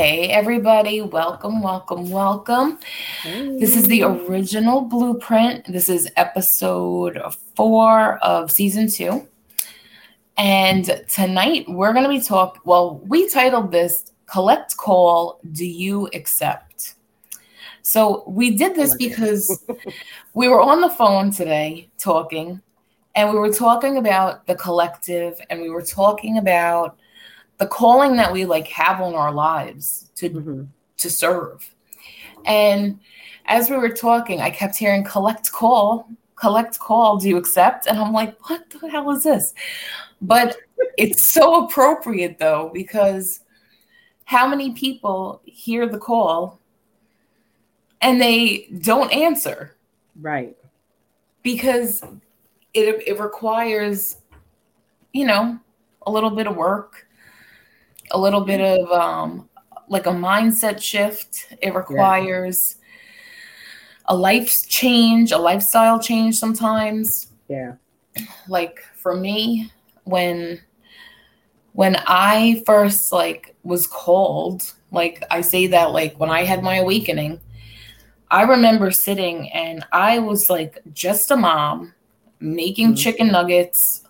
Hey, everybody. Welcome, welcome, welcome. Hey. This is the original blueprint. This is episode four of season two. And tonight we're going to be talking. Well, we titled this Collect Call Do You Accept? So we did this because we were on the phone today talking, and we were talking about the collective, and we were talking about the calling that we like have on our lives to mm-hmm. to serve. And as we were talking, I kept hearing collect call, collect call, do you accept? And I'm like, what the hell is this? But it's so appropriate though, because how many people hear the call and they don't answer? Right. Because it, it requires, you know, a little bit of work a little bit of um, like a mindset shift. It requires yeah. a life change, a lifestyle change sometimes. Yeah. Like for me, when when I first like was called, like I say that like when I had my awakening, I remember sitting and I was like just a mom making mm-hmm. chicken nuggets.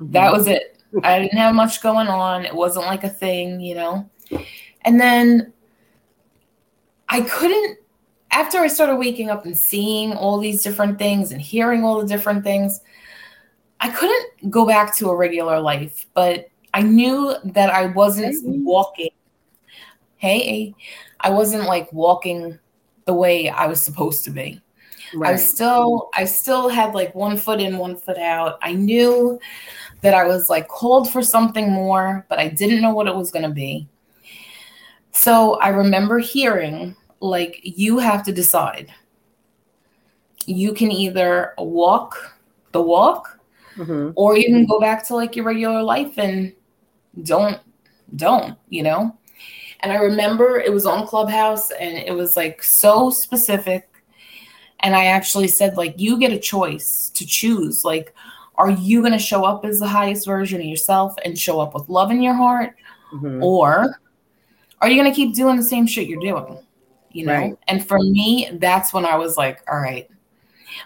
Mm-hmm. That was it. I didn't have much going on. It wasn't like a thing, you know. And then I couldn't after I started waking up and seeing all these different things and hearing all the different things, I couldn't go back to a regular life, but I knew that I wasn't walking. Hey, I wasn't like walking the way I was supposed to be. Right. I still I still had like one foot in, one foot out. I knew that I was like called for something more, but I didn't know what it was going to be. So I remember hearing, like, you have to decide. You can either walk the walk, mm-hmm. or you can go back to like your regular life and don't, don't, you know? And I remember it was on Clubhouse and it was like so specific. And I actually said, like, you get a choice to choose. Like, are you going to show up as the highest version of yourself and show up with love in your heart? Mm-hmm. or are you going to keep doing the same shit you're doing you know? Right. and for me that's when i was like all right.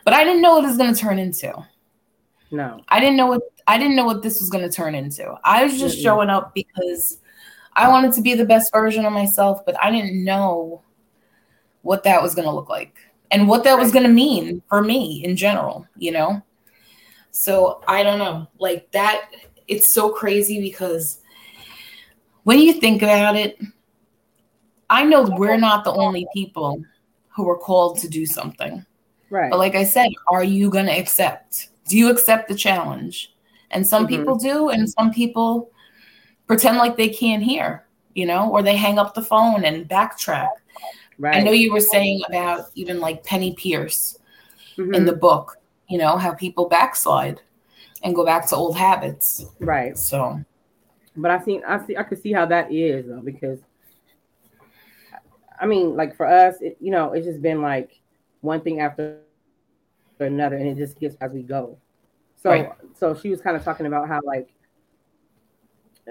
But i didn't know what it was going to turn into. No. I didn't know what i didn't know what this was going to turn into. I was just mm-hmm. showing up because i wanted to be the best version of myself but i didn't know what that was going to look like and what that was going to mean for me in general you know so I don't know. Like that, it's so crazy because when you think about it, I know we're not the only people who are called to do something. Right. But like I said, are you going to accept? Do you accept the challenge? And some mm-hmm. people do, and some people pretend like they can't hear, you know, or they hang up the phone and backtrack. Right. I know you were saying about even like Penney Peirce mm-hmm. in the book you know, how people backslide and go back to old habits. Right. So, but I think I see I can see how that is though because I mean, like for us, it, you know, it's just been like one thing after another, and it just gets as we go. So, right. so she was kind of talking about how like,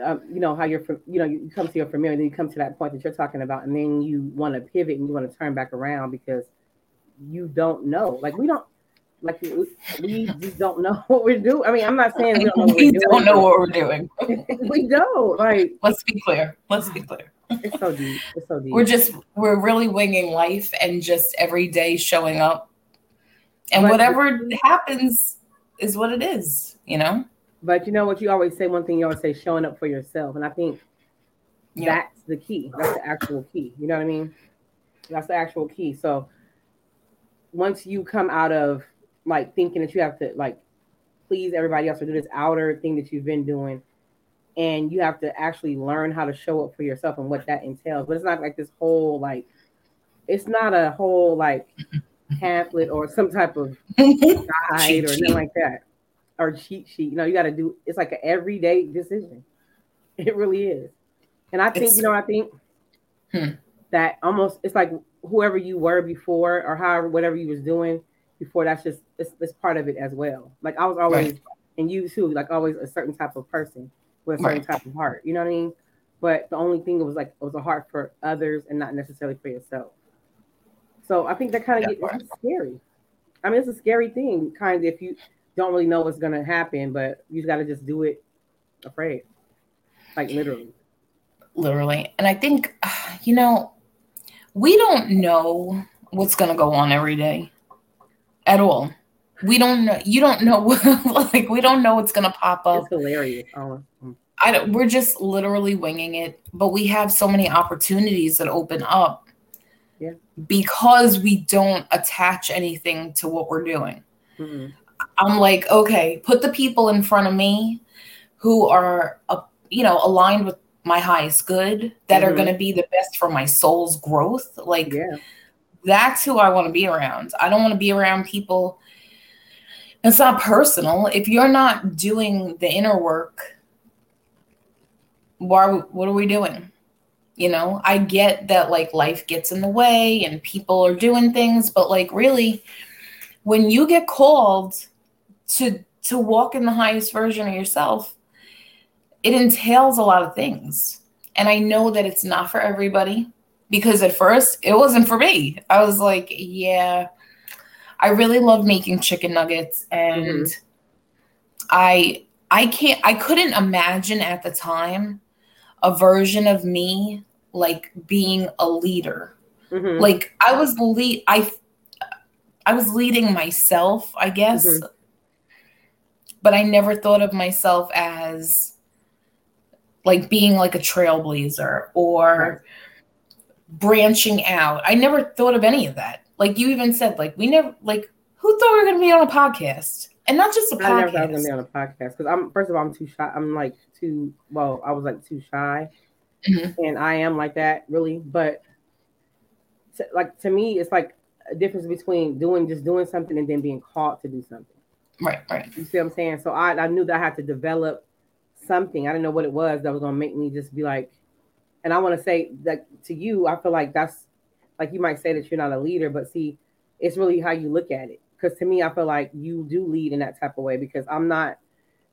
um, you know, how you're, you know, you come to your familiar, then you come to that point that you're talking about, and then you want to pivot and you want to turn back around because you don't know. Like we don't, like we, we just don't know what we're doing. I mean, I'm not saying we don't know what, we don't know what we're doing. we don't. Like, let's be clear. Let's be clear. It's so deep. It's so deep. We're just we're really winging life and just every day showing up, and but, whatever happens is what it is. You know. But you know what you always say. One thing you always say: showing up for yourself, and I think yeah. that's the key. That's the actual key. You know what I mean? That's the actual key. So once you come out of like thinking that you have to like please everybody else or do this outer thing that you've been doing. And you have to actually learn how to show up for yourself and what that entails. But it's not like this whole like it's not a whole like pamphlet or some type of guide or anything like that. Or cheat sheet. You know you got to do it's like an everyday decision. It really is. And i think it's, you know i think hmm. that almost it's like whoever you were before or however whatever you was doing before that's just it's, it's part of it as well. Like I was always right. and you too, like always a certain type of person with a certain right. type of heart. You know what I mean? but the only thing it was like it was a heart for others and not necessarily for yourself. So I think that kind of gets scary. I mean, it's a scary thing, kind of if you don't really know what's gonna happen, but you got to just do it afraid, like literally. Literally, and I think you know we don't know what's gonna go on every day at all. We don't know. You don't know. like we don't know what's gonna pop up. It's hilarious. Oh. I don't, we're just literally winging it, but we have so many opportunities that open up yeah. because we don't attach anything to what we're doing. Mm-hmm. I'm like, okay, put the people in front of me who are, uh, you know, aligned with my highest good that mm-hmm. are going to be the best for my soul's growth. Like, yeah. That's who I want to be around. I don't want to be around people. It's not personal. If you're not doing the inner work, why? What are we doing? you know i get that like life gets in the way and people are doing things but like really when you get called to to walk in the highest version of yourself it entails a lot of things and i know that it's not for everybody because at first it wasn't for me i was like yeah i really love making chicken nuggets and mm-hmm. i i can't i couldn't imagine at the time a version of me like being a leader. Mm-hmm. Like I was lead I I was leading myself, I guess. Mm-hmm. But I never thought of myself as like being like a trailblazer or right. Branching out. I never thought of any of that. Like you even said, like we never like who thought we were gonna be on a podcast? And not just a podcast. I never thought I was gonna be on a podcast because I'm first of all I'm too shy. I'm like too well, I was like too shy mm-hmm. and I am like that really. But to, like to me, it's like a difference between doing just doing something and then being called to do something. Right, right. You see what I'm saying? So I, I knew that I had to develop something. I didn't know what it was that was gonna make me just be like. And I want to say that to you, I feel like that's like you might say that you're not a leader, but see, it's really how you look at it. Because to me, I feel like you do lead in that type of way because I'm not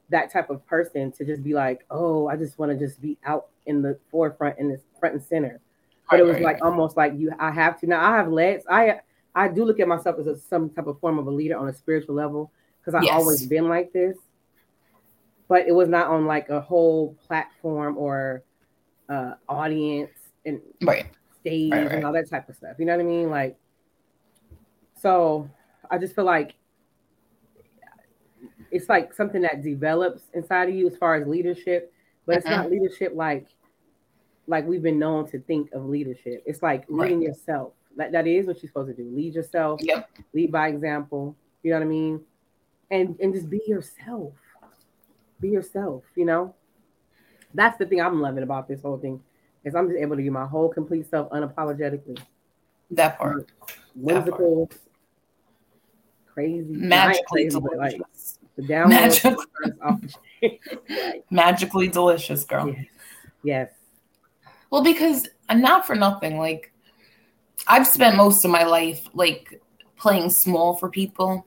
that type of person to just be like, oh, I just want to just be out in the forefront in the front and center. But it was like almost like you I have to now I have legs. I I do look at myself as a, some type of form of a leader on a spiritual level because I've yes. always been like this. But it was not on like a whole platform or uh audience and right. stage right, right. and all that type of stuff. You know what I mean? Like so I just feel like it's like something that develops inside of you as far as leadership, but it's not mm-hmm. leadership like like we've been known to think of leadership. It's like leading right. yourself. That that is what you're supposed to do. Lead yourself. Yep. Lead by example. You know what I mean? And and just be yourself. Be yourself. You know. That's the thing I'm loving about this whole thing, is I'm just able to be my whole complete self unapologetically. That part. Whimsical, crazy, magically crazy, delicious. Like, the magically, magically delicious, girl. Yes. yes. Well, because not for nothing, like I've spent most of my life like playing small for people.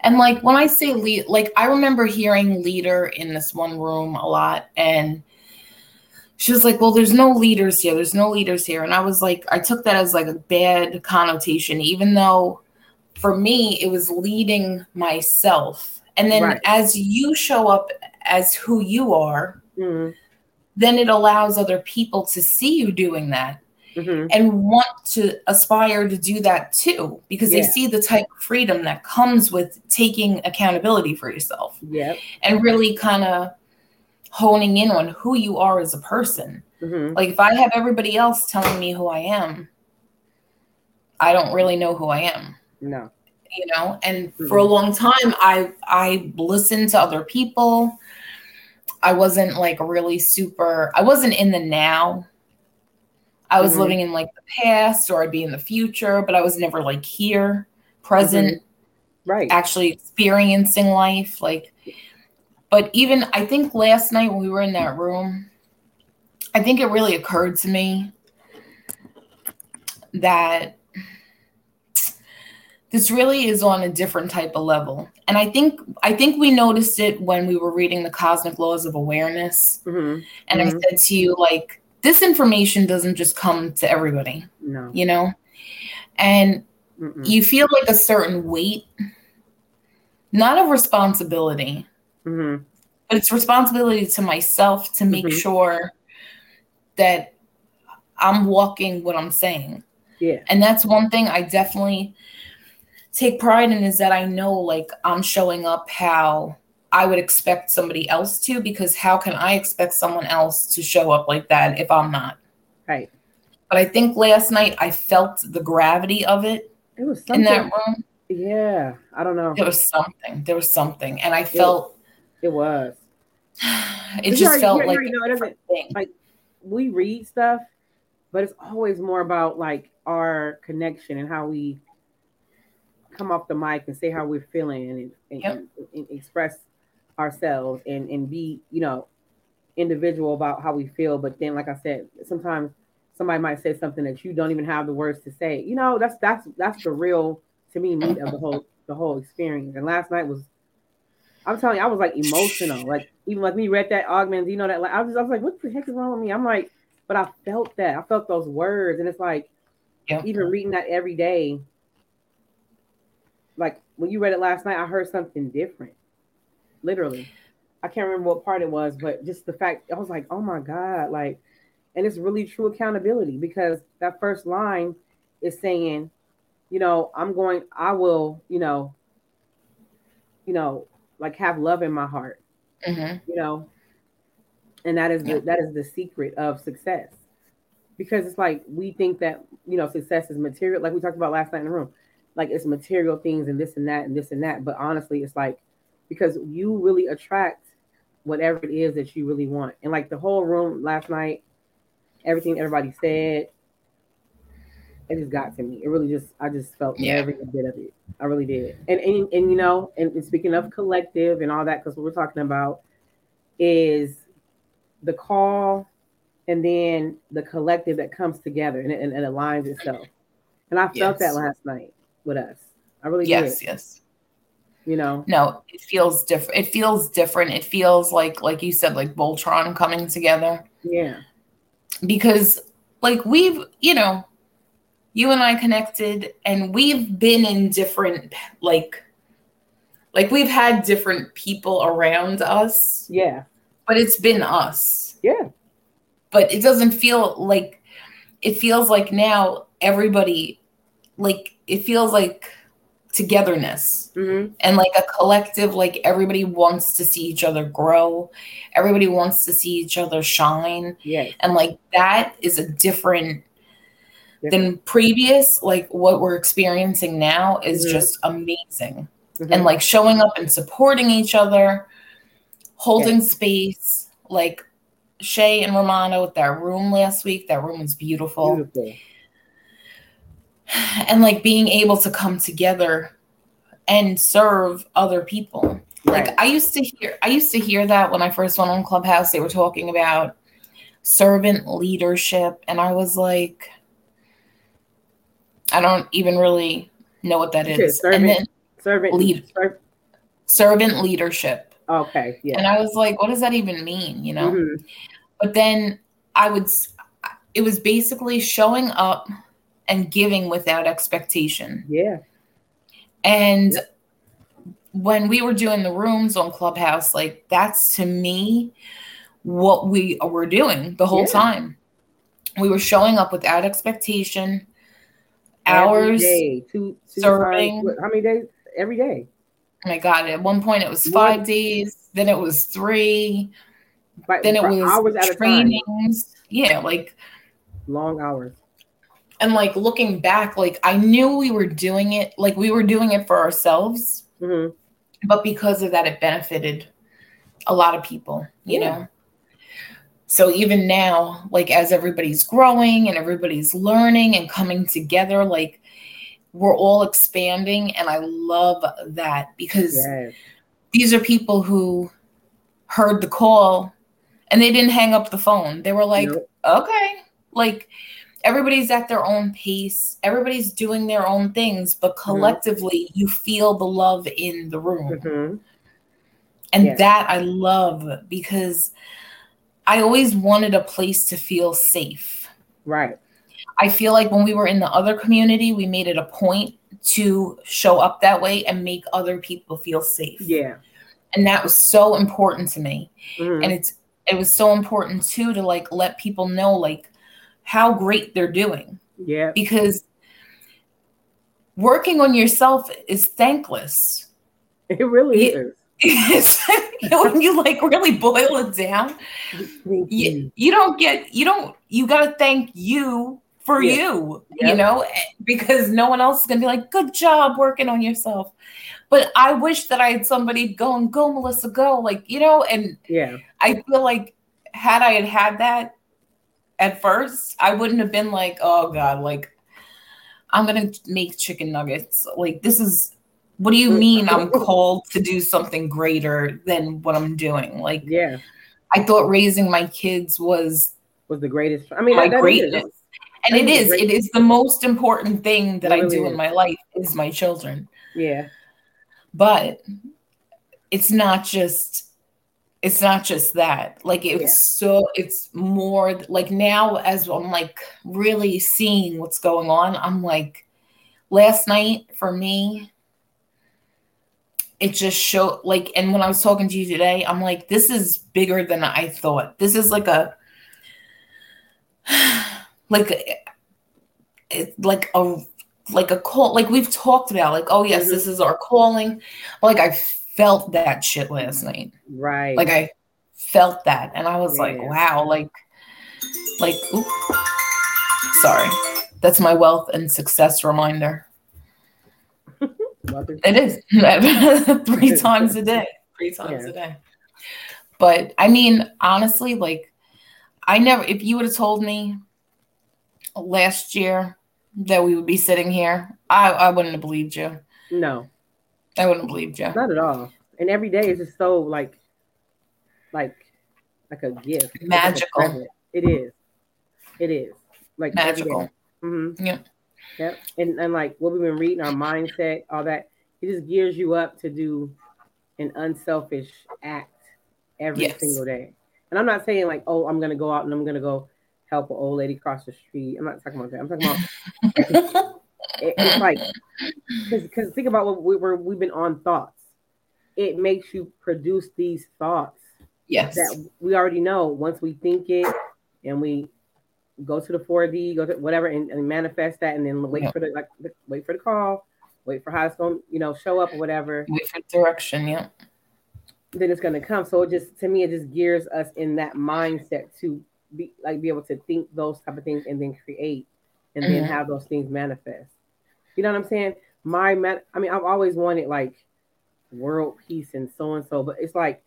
And like when I say lead, like I remember hearing leader in this one room a lot and she was like, Well, there's no leaders here. There's no leaders here. And I was like, I took that as like a bad connotation, even though for me it was leading myself. And then right. as you show up as who you are, mm-hmm then it allows other people to see you doing that mm-hmm. and want to aspire to do that too because yeah. they see the type of freedom that comes with taking accountability for yourself yep. and really kind of honing in on who you are as a person mm-hmm. like if i have everybody else telling me who i am i don't really know who i am no you know and mm-hmm. for a long time i i listened to other people I wasn't like really super, I wasn't in the now. I was mm-hmm. living in like the past or I'd be in the future, but I was never like here, present, mm-hmm. right? Actually experiencing life. Like, but even I think last night when we were in that room, I think it really occurred to me that this really is on a different type of level and i think i think we noticed it when we were reading the cosmic laws of awareness mm-hmm. and mm-hmm. i said to you like this information doesn't just come to everybody. No. You know? And Mm-mm. you feel like a certain weight, not of responsibility, Mhm. but it's responsibility to myself to make Mhm. sure that I'm walking what I'm saying. Yeah. And that's one thing I definitely take pride in is that I know like I'm showing up how I would expect somebody else to because how can I expect someone else to show up like that if I'm not? Right. But I think last night I felt the gravity of it It was in that room. yeah. I don't know. There was something. There was something. And I felt It was. it just already- felt you like already know it doesn't- we read stuff, but it's always more about like our connection and how we come off the mic and say how we're feeling and, and, Yep. and- and express ourselves and, and be, you know, individual about how we feel. But then, like I said, sometimes somebody might say something that you don't even have the words to say. You know, that's that's that's the real to me meat of the whole the whole experience. And last night was I'm telling you, I was like emotional. Like even like me read that augment, you know that like I was I was like, what the heck is wrong with me? I'm like, but I felt that. I felt those words, and it's like Yeah. even reading that every day. Like when you read it last night, I heard something different. Literally. I can't remember what part it was, but just the fact I was like, oh my God, like, and it's really true accountability because that first line is saying, you know, I'm going, I will, you know, you know, like have love in my heart, Mhm. you know, and that is the that is the secret of success, because it's like we think that you know success is material, like we talked about last night in the room, like it's material things and this and that and this and that, but honestly, it's like because you really attract whatever it is that you really want, and like the whole room last night, everything everybody said, it just got to me. It really just I just felt Yeah. every bit of it. I really did. And and, and you know, and, and speaking of collective and all that, because what we're talking about is the call and then the collective that comes together and, and, and aligns itself. And I felt Yes. that last night with us. I really Yes, did. yes. You know, No, it feels different. It feels different. It feels like, like you said, like Voltron coming together. yeah, Because, like, we've, you know, you and I connected, and we've been in different, like, like we've had different people around us, yeah, but it's been us. yeah, But it doesn't feel like it feels like now everybody, like, it feels like togetherness. hmm and like a collective like everybody wants to see each other grow everybody wants to see each other shine yeah. and like that is a different than previous like what we're experiencing now is Mhm. just amazing Mhm. and like showing up and supporting each other holding space like shay and romano with that room last week that room was beautiful beautiful. and like being able to come together and serve other people like i used to hear i used to hear that when i first went on clubhouse they were talking about servant leadership and i was like i don't even really know what that is. Said and then servant lead- ser- servant leadership okay, yeah. and i was like what does that even mean you know Mhm. but then i would it was basically showing up and giving without expectation Yeah, And when we were doing the rooms on Clubhouse, like that's to me what we were doing the whole Yeah. time. We were showing up without expectation, hours. day, two, two serving. times- how many days? Every day. Oh my God, at one point it was five days, then it was three, But then it was hours at a time. trainings. Yeah, like Long hours. and like looking back, like I knew we were doing it, like we were doing it for ourselves, hmm but because of that, it benefited a lot of people, you Yeah. know. So even now, like as everybody's growing and everybody's learning and coming together, like we're all expanding, and I love that because Yes. these are people who heard the call and they didn't hang up the phone. They were like, Nope. okay, like everybody's at their own pace, everybody's doing their own things, but Mm-hmm. collectively, you feel the love in the room. Mhm. And Yes. that I love because I always wanted a place to feel safe. Right. I feel like when we were in the other community, we made it a point to show up that way and make other people feel safe. Yeah. And that was so important to me. Mhm. And it's it was so important too to like let people know like how great they're doing yeah. because working on yourself is thankless. It really Yeah. is. when you like really boil it down, you, you don't get you don't you got to thank you for Yeah. you Yeah. you know eh, because no one else is gonna be like good job working on yourself but i wish that i had somebody going go melissa go like you know and Yeah. i feel like had i had had that at first i wouldn't have been like oh god like i'm gonna make chicken nuggets like this is what do you mean i'm called to do something greater than what i'm doing like Yeah. i thought raising my kids was Was the greatest. I mean, my that- that is. greatness. And it That is is, it is the most important thing that It I do is. in my life is my children. Yeah. But it's not just it's not just that. Like it's Yeah. so it's more like now as I'm like really seeing what's going on, I'm like last night for me it just showed like and when I was talking to you today, I'm like this is bigger than I thought. This is like a like a- like a like a call like we've talked about like oh yes Mhm. this is our calling like i felt that shit last night Right. like i felt that and i was like wow like like oop. sorry that's my wealth and success reminder It is three times a day three times Yeah. a day but i mean honestly like i never if you would have told me last year that we would be sitting here i i wouldn't have believed you No, i wouldn't have believed you not at all. And every day is just so like, like, like a gift. It's like a Magical. It is. It is. Like magical Mm-hmm. Yep. Yep. And and like what we've been reading, our mindset, all that, it just gears you up to do an unselfish act every Yes. single day. And I'm not saying like, oh, I'm gonna go out and I'm gonna go help an old lady cross the street. I'm not talking about that. I'm talking about it, it's like because think about what we were we've been on thoughts. It makes you produce these thoughts yes that we already know once we think it and we go to the 4D, go to whatever and, and manifest that and then wait Yeah. for the like the- wait for the call, wait for how it's going, you know, show up or whatever, wait for direction yeah then it's gonna come. So it just to me it just gears us in that mindset to be like be able to think those type of things and then create and then Mhm. have those things manifest. You know what I'm saying? My man I mean I've always wanted like world peace and so and so, but it's like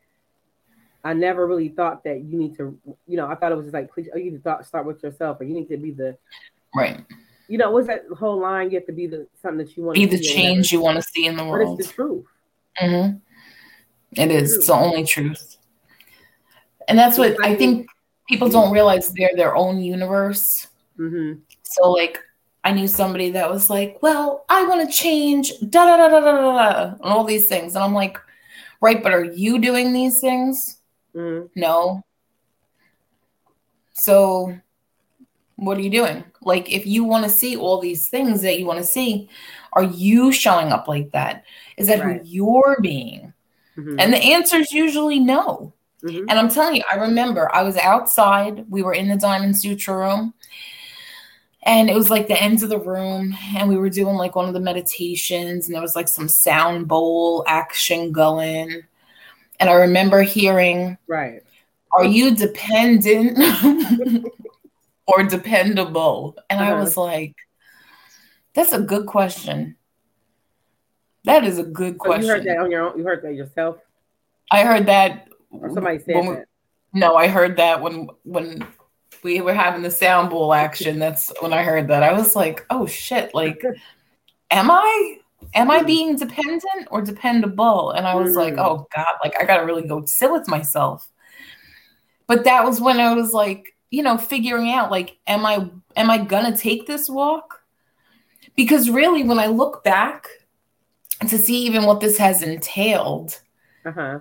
I never really thought that you need to, you know, I thought it was just like, oh, you need to thought, start with yourself, or you need to be the, right. You know, what's that whole line? You have to be the something that you want to be the change you want to see in the But world. it's the truth. hmm it is. It's the only truth. And that's what i think people don't realize they're their own universe. Hmm So like I knew somebody that was like, "Well, I want to change da da da da da da da," and all these things, and I'm like, "Right, but are you doing these things? Hmm No. So, what are you doing? Like, if you want to see all these things that you want to see, are you showing up like that? Is that Right. who you're being?" hmm And the answer is usually no. hmm And I'm telling you, I remember I was outside. We were in the Diamond Sutra room. And it was like the ends of the room. And we were doing like one of the meditations. And there was like some sound bowl action going. And I remember hearing, right. Are you dependent or dependable? And I Uh-huh. was like, That's a good question. That is a good So you heard question. that on your own. You heard that yourself, I heard that. or somebody said we- that. No, I heard that when when we were having the sound bowl action. That's when I heard that. I was like, "Oh shit! Like, am I am I being dependent or dependable?" And I was like, Mm. "Oh god! Like, I gotta really go sit with myself." But that was when I was like, you know, figuring out like, am I am I gonna take this walk? Because really, when I look back to see even what this has entailed, Uh huh.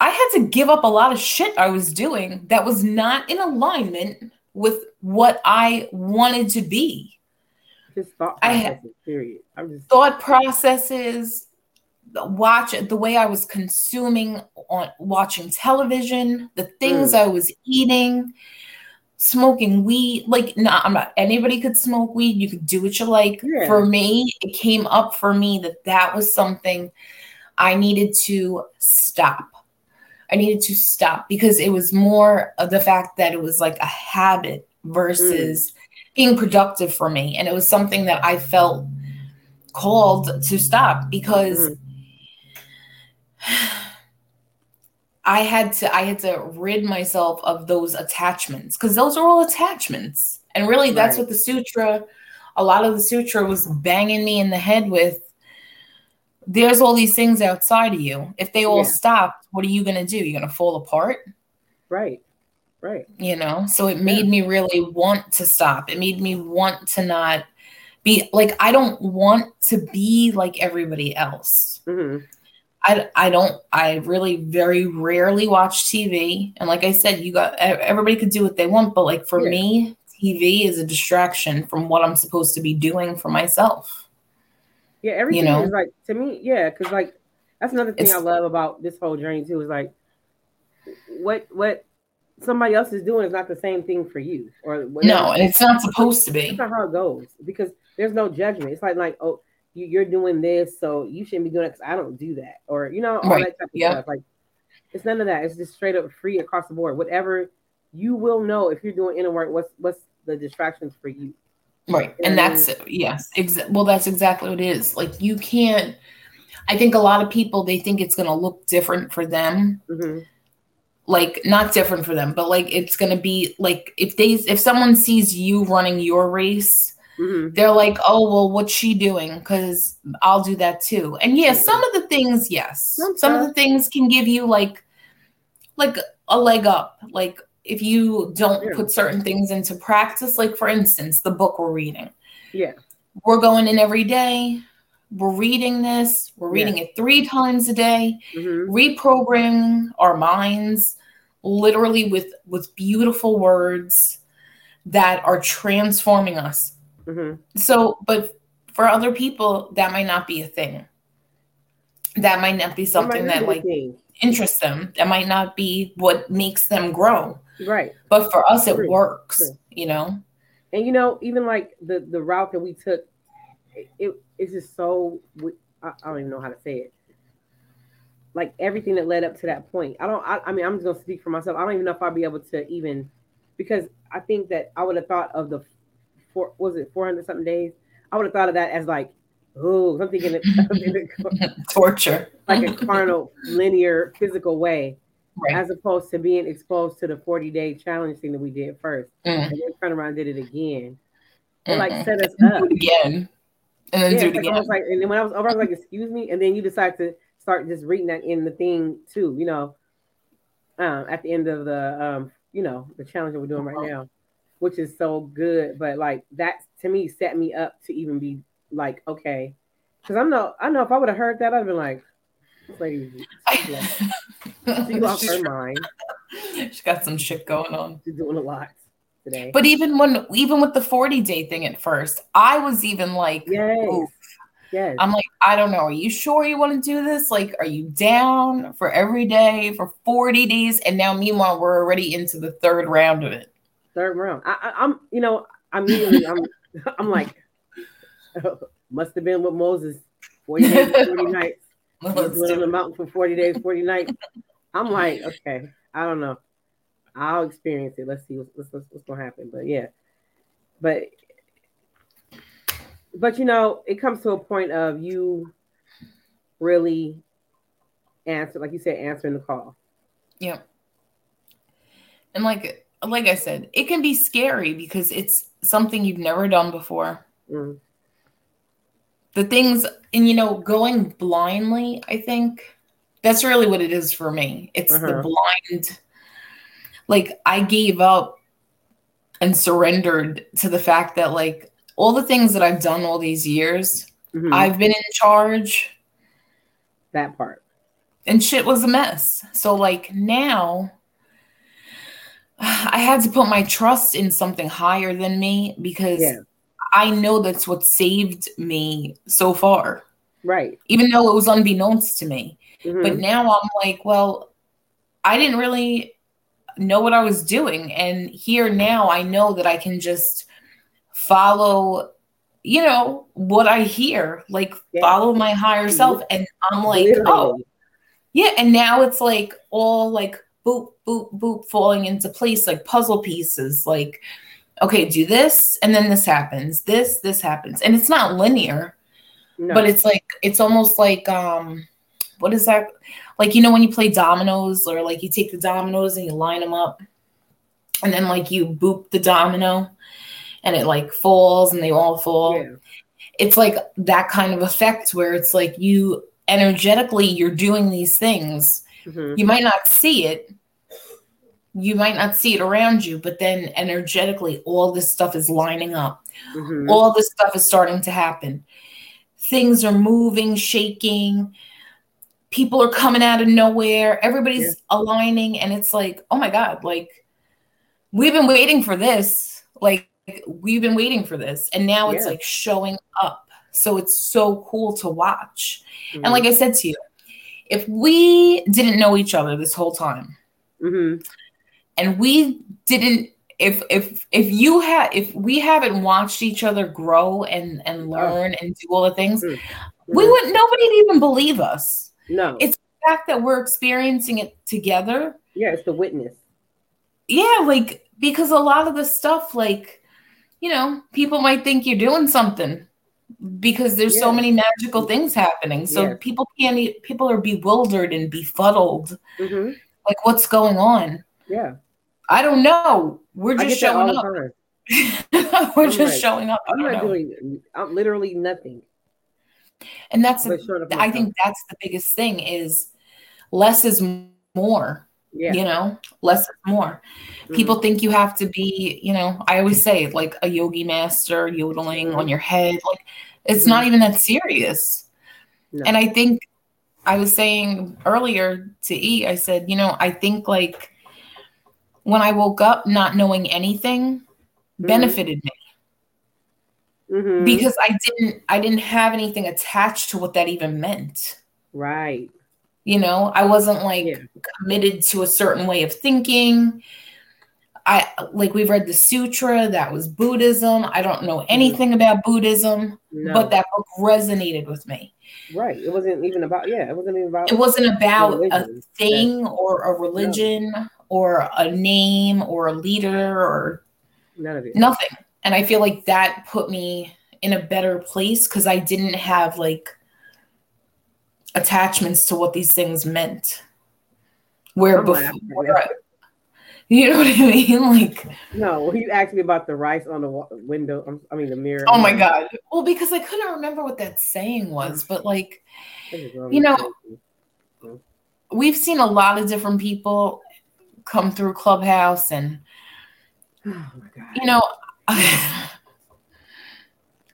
I had to give up a lot of shit I was doing that was not in alignment with what I wanted to be. Just thought processes, I period. I'm just thought processes, watch the way I was consuming on watching television, the things mm. I was eating, smoking weed. Like, no, I'm not. Anybody could smoke weed. You could do what you like. Yeah. For me, it came up for me that that was something I needed to stop. I needed to stop because it was more of the fact that it was like a habit versus mm. Being productive for me. And it was something that I felt called to stop because mm. I had to I had to rid myself of those attachments because those are all attachments. And really that's right. what the sutra a lot of the sutra was banging me in the head with there's all these things outside of you. If they all yeah. stop, what are you going to do? You're going to fall apart? Right. Right. You know, so it made yeah. me really want to stop. It made me want to not be like, I don't want to be like everybody else. Mm-hmm. I, I don't I really very rarely watch TV and like I said you got everybody could do what they want but like for yeah. me TV is a distraction from what I'm supposed to be doing for myself. Yeah, everything you know? is like to me, yeah, because like that's another thing it's, I love about this whole journey too. Is like what what somebody else is doing is not the same thing for you, or no, and it's not supposed to be. That's not how it goes because there's no judgment. It's like like oh you, are doing this, so you shouldn't be doing it because I don't do that, or you know all right. that type of yeah. stuff. Like it's none of that. It's just straight up free across the board. Whatever you will know if you're doing inner work. What's what's the distractions for you? Right, and, and that's yes, exa- well, that's exactly what it is. Like you can't. I think a lot of people they think it's going to look different for them. Mm-hmm like not different for them but like it's gonna be like if they if someone sees you running your race Mm-hmm. They're like, oh, well, what's she doing? Because I'll do that too. And yes, yeah, some of the things, yes, okay. some of the things can give you like, like a leg up. Like if you don't yeah. put certain things into practice, like for instance, the book we're reading. Yeah, we're going in every day. We're reading this. We're reading yeah. it three times a day, mm-hmm. reprogramming our minds, literally with with beautiful words that are transforming us Mm-hmm. So, but for other people, that might not be a thing. That might not be something that like interests them. That might not be what makes them grow. Right. But for us, it True. works. True. You know. And you know, even like the the route that we took, it, it it's just so. I, I don't even know how to say it like everything that led up to that point. I don't. I, I, mean, I'm just gonna speak for myself. I don't even know if I'll be able to even because I think that I would have thought of the four was it 400 something days i would have thought of that as like oh something in it torture like a carnal linear physical way right. as opposed to being exposed to the 40 day challenge thing that we did first mm. and then turn around and did it again it like set us up again and then yeah, do it again. I was like, and then when I was over, I was like, "Excuse me," and then you decide to start just reading that in the thing too. You know, um, at the end of the um, you know, the challenge that we're doing right uh-huh. now which is so good. But like that to me set me up to even be like, okay. Because I'm not I know if I would have heard that, I'd have been like, this lady she lost her mind. She's got some shit going on. She's doing a lot today. But even when even with the 40 day thing at first, I was even like, yes. Yes. I'm like, I don't know. Are you sure you want to do this? Like, are you down for every day for 40 days? And now, meanwhile, we're already into the third round of it third round. I, am you know, immediately I'm, I'm like, must have been with Moses, forty days, forty nights. was on the mountain for forty days, forty nights. I'm like, okay, I don't know. I'll experience it. Let's see what's, what's, what's gonna happen. But yeah, but but you know, it comes to a point of you really answer, like you said, answering the call. Yeah. And like like I said, it can be scary because it's something you've never done before. Mm. The things, and you know, going blindly, I think that's really what it is for me. It's uh-huh. the blind, like, I gave up and surrendered to the fact that, like, all the things that I've done all these years, mm-hmm. I've been in charge. That part. and shit was a mess. So like now I had to put my trust in something higher than me because yeah. I know that's what saved me so far. Right. Even though it was unbeknownst to me. Mm-hmm. But now I'm like, well, I didn't really know what I was doing. And here now I know that I can just follow, you know, what I hear, like yeah. follow my higher self. And I'm like, Literally. oh, yeah. And now it's like all like boop, boop, boop falling into place like puzzle pieces. Like, okay, do this, and then this happens. This, this happens. And it's not linear, no. but it's like, it's almost like, um, what is that? Like, you know, when you play dominoes or like you take the dominoes and you line them up and then like you boop the domino and it like falls and they all fall. Yeah. It's like that kind of effect where it's like you energetically you're doing these things. Mm-hmm. You might not see it. You might not see it around you, but then energetically all this stuff is lining up. Mm-hmm. All this stuff is starting to happen. Things are moving, shaking people are coming out of nowhere everybody's yeah. aligning and it's like oh my god like we've been waiting for this like we've been waiting for this and now it's yeah. like showing up so it's so cool to watch mm-hmm. and like i said to you if we didn't know each other this whole time mm-hmm. and we didn't if if if you had if we haven't watched each other grow and and oh. learn and do all the things mm-hmm. we would nobody'd even believe us no. It's the fact that we're experiencing it together. Yeah, it's the witness. Yeah, like because a lot of the stuff, like, you know, people might think you're doing something because there's yeah. so many magical things happening. So yeah. people can't people are bewildered and befuddled. Mm-hmm. Like what's going on? Yeah. I don't know. We're just showing up. We're I'm just like, showing up. I'm not know. doing I'm literally nothing and that's i think that's the biggest thing is less is more yeah. you know less is more mm-hmm. people think you have to be you know i always say like a yogi master yodeling mm-hmm. on your head like it's mm-hmm. not even that serious no. and i think i was saying earlier to e i said you know i think like when i woke up not knowing anything mm-hmm. benefited me mm-hmm. because I didn't I didn't have anything attached to what that even meant. Right. You know, I wasn't like yeah. committed to a certain way of thinking. I like we've read the sutra, that was Buddhism. I don't know anything mm-hmm. about Buddhism, no. but that book resonated with me. Right. It wasn't even about yeah, it wasn't even about It wasn't about religion. a thing yeah. or a religion no. or a name or a leader or None of it. Nothing and i feel like that put me in a better place because i didn't have like attachments to what these things meant. Where before I, you know what i mean? Like no you asked me about the rice on the window um, i mean the mirror. Oh my god. Well because i couldn't remember what that saying was but like you know hmm? we've seen a lot of different people come through clubhouse and oh you know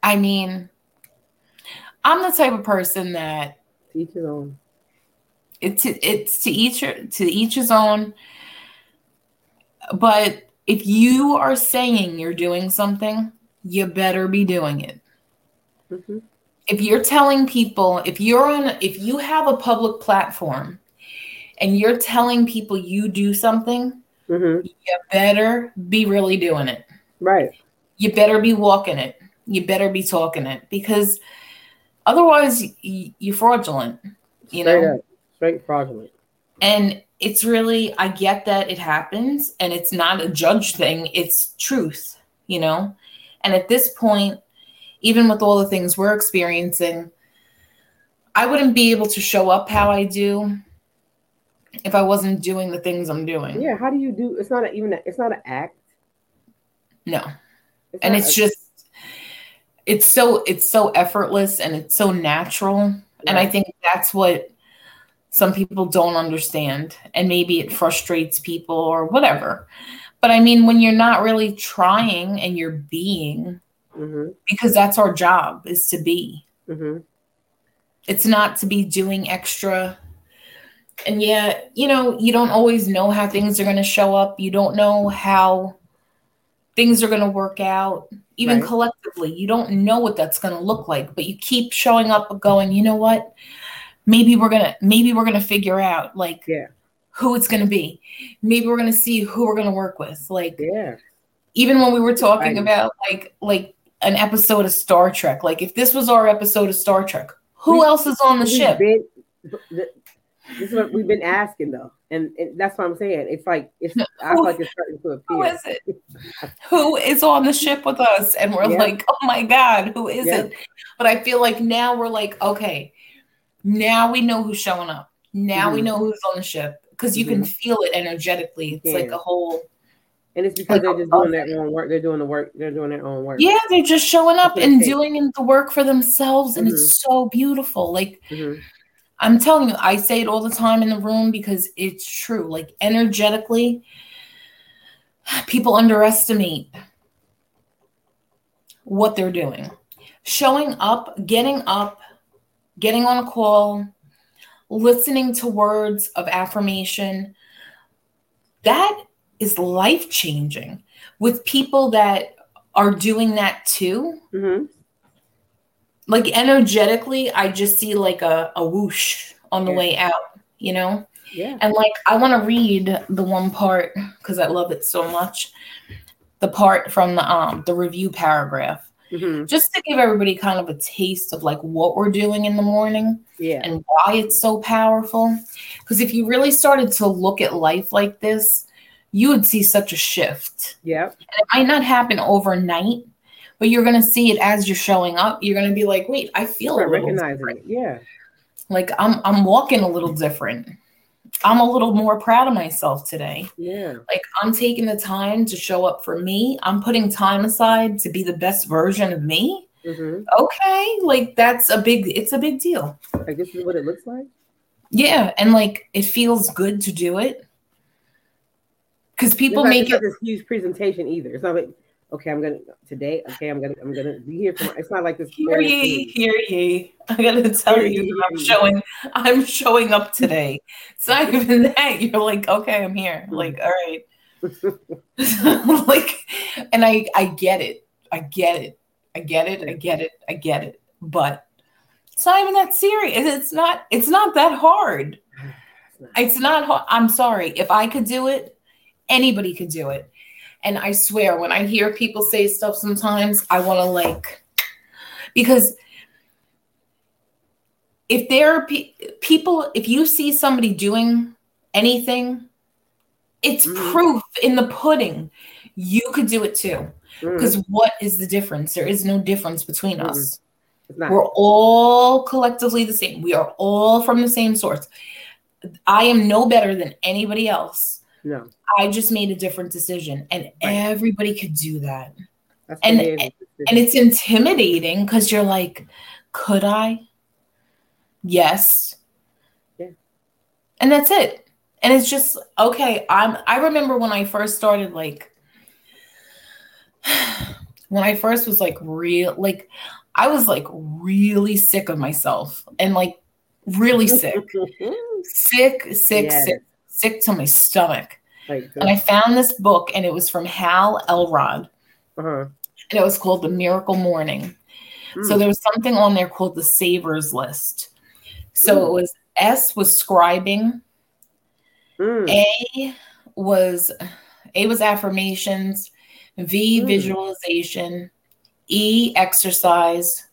I mean, I'm the type of person that each his own. It's it's to each to each his own. But if you are saying you're doing something, you better be doing it. Mm-hmm. If you're telling people, if you're on, if you have a public platform, and you're telling people you do something, mm-hmm. you better be really doing it. Right. You better be walking it. You better be talking it because otherwise you're fraudulent. You straight know, up. straight fraudulent. And it's really, I get that it happens and it's not a judge thing, it's truth, you know? And at this point, even with all the things we're experiencing, I wouldn't be able to show up how I do if I wasn't doing the things I'm doing. Yeah, how do you do? It's not a, even. A, it's not an act. No. It's and it's just it's so it's so effortless and it's so natural. Yeah. And I think that's what some people don't understand. And maybe it frustrates people or whatever. But I mean, when you're not really trying and you're being, mm-hmm. because that's our job is to be. Mm-hmm. It's not to be doing extra and yeah, you know, you don't always know how things are going to show up. You don't know how things are going to work out, even right. collectively. You don't know what that's going to look like, but you keep showing up going, you know what? Maybe we're going to, maybe we're going to figure out like yeah. who it's going to be. Maybe we're going to see who we're going to work with. Like, yeah. Even when we were talking about like, like an episode of Star Trek, like if this was our episode of Star Trek, who we, else is on the ship? Been, this is what we've been asking though, and, and that's what I'm saying. It's like it's I feel like it's starting to appear. Who is it? who is on the ship with us? And we're yeah. like, oh my god, who is yeah. it? But I feel like now we're like, okay, now we know who's showing up. Now mm-hmm. we know who's on the ship because you mm-hmm. can feel it energetically. It's yeah. like a whole. And it's because like they're just doing their own work. They're doing the work. They're doing their own work. Yeah, they're just showing up and doing the work for themselves, and mm-hmm. it's so beautiful. Like mm-hmm. I'm telling you, I say it all the time in the room because it's true. Like energetically, people underestimate what they're doing. Showing up, getting up, getting on a call, listening to words of affirmation, that is life changing with people that are doing that too. Mm-hmm like energetically, I just see like a, a whoosh on the yeah. way out, you know? Yeah. And like I want to read the one part because I love it so much. The part from the um the review paragraph. Mm-hmm. Just to give everybody kind of a taste of like what we're doing in the morning yeah. and why it's so powerful. Because if you really started to look at life like this, you would see such a shift. Yeah. And it might not happen overnight, but you're gonna see it as you're showing up. You're gonna be like, wait, I feel Start recognizing different. it. Yeah. Like I'm I'm walking a little different. I'm a little more proud of myself today. Yeah. Like I'm taking the time to show up for me. I'm putting time aside to be the best version of me. Mm-hmm. Okay. Like that's a big it's a big deal. I guess is what it looks like. Yeah. And like it feels good to do it. Because people make it this huge presentation either. It's not like okay, I'm gonna today. Okay, I'm gonna I'm gonna be here for. it's not like this. Hear ye, hear ye. I gotta tell hear you, ye, I'm showing. I'm showing up today. It's not even that. You're like, okay, I'm here. Like, all right. like, and I I get it. I get it. I get it. I get it. I get it. But it's not even that serious. It's not. It's not that hard. It's not. Hard. I'm sorry. If I could do it, anybody could do it. And I swear, when I hear people say stuff sometimes, I want to like, because if there are pe- people, if you see somebody doing anything, it's mm. proof in the pudding. You could do it too. Because mm. what is the difference? There is no difference between mm. us. We're all collectively the same. We are all from the same source. I am no better than anybody else. No. I just made a different decision, and right. everybody could do that. That's and and it's intimidating because you're like, could I? Yes. Yeah. And that's it. And it's just okay. I'm. I remember when I first started, like, when I first was like real, like, I was like really sick of myself and like really sick, sick, sick, yes. sick, sick to my stomach and I found this book, and it was from Hal Elrod, uh-huh. and it was called The Miracle Morning. Mm. So there was something on there called the Savers List. So mm. it was S was scribing, mm. A was A was affirmations, V hmm. visualization, E exercise,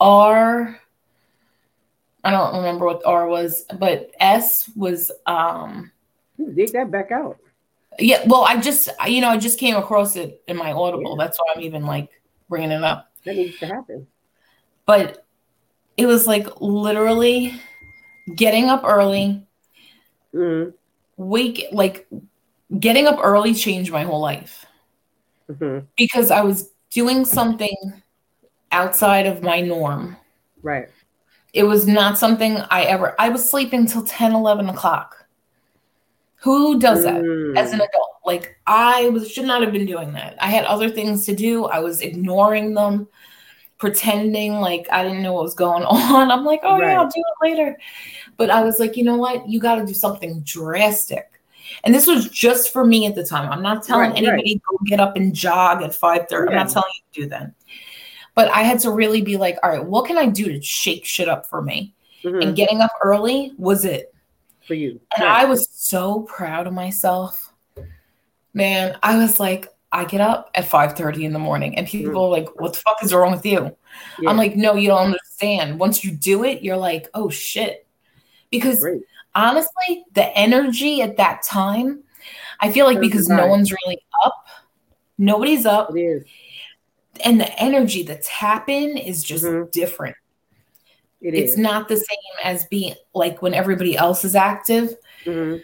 R I don't remember what R was, but S was um dig that back out. Yeah, well, I just you know I just came across it in my Audible. Yeah. That's why I'm even like bringing it up. That needs to happen. But it was like literally getting up early, mm-hmm. wake like getting up early changed my whole life mm-hmm. because I was doing something outside of my norm. Right. It was not something I ever. I was sleeping till 10, 11 o'clock. Who does that mm. as an adult? Like I was should not have been doing that. I had other things to do. I was ignoring them, pretending like I didn't know what was going on. I'm like, oh right. yeah, I'll do it later. But I was like, you know what? You got to do something drastic. And this was just for me at the time. I'm not telling right, anybody right. go get up and jog at 5:30. Yeah. I'm not telling you to do that. But I had to really be like, all right, what can I do to shake shit up for me? Mm-hmm. And getting up early was it for you. And I was so proud of myself. Man, I was like, I get up at 5:30 in the morning and people mm-hmm. are like, what the fuck is wrong with you? Yeah. I'm like, no, you don't understand. Once you do it, you're like, oh shit. Because Great. honestly, the energy at that time, I feel like because no one's really up, nobody's up. And the energy, that's in is just mm-hmm. different. It it's is. not the same as being like when everybody else is active. Mm-hmm.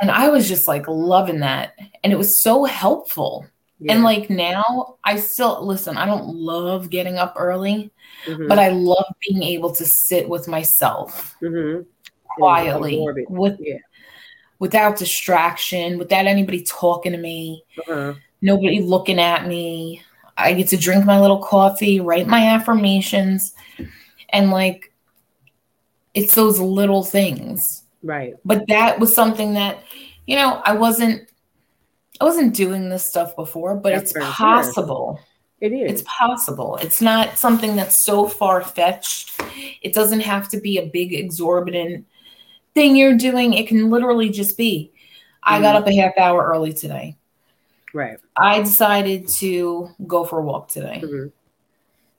And I was just like loving that. And it was so helpful. Yeah. And like now, I still listen, I don't love getting up early, mm-hmm. but I love being able to sit with myself mm-hmm. quietly with yeah. without distraction, without anybody talking to me, uh-huh. nobody looking at me. I get to drink my little coffee, write my affirmations, and like it's those little things. Right. But that was something that, you know, I wasn't I wasn't doing this stuff before, but that's it's possible. It is. It's possible. It's not something that's so far fetched. It doesn't have to be a big exorbitant thing you're doing. It can literally just be I got mm-hmm. up a half hour early today. Right. I decided to go for a walk today. Mm-hmm.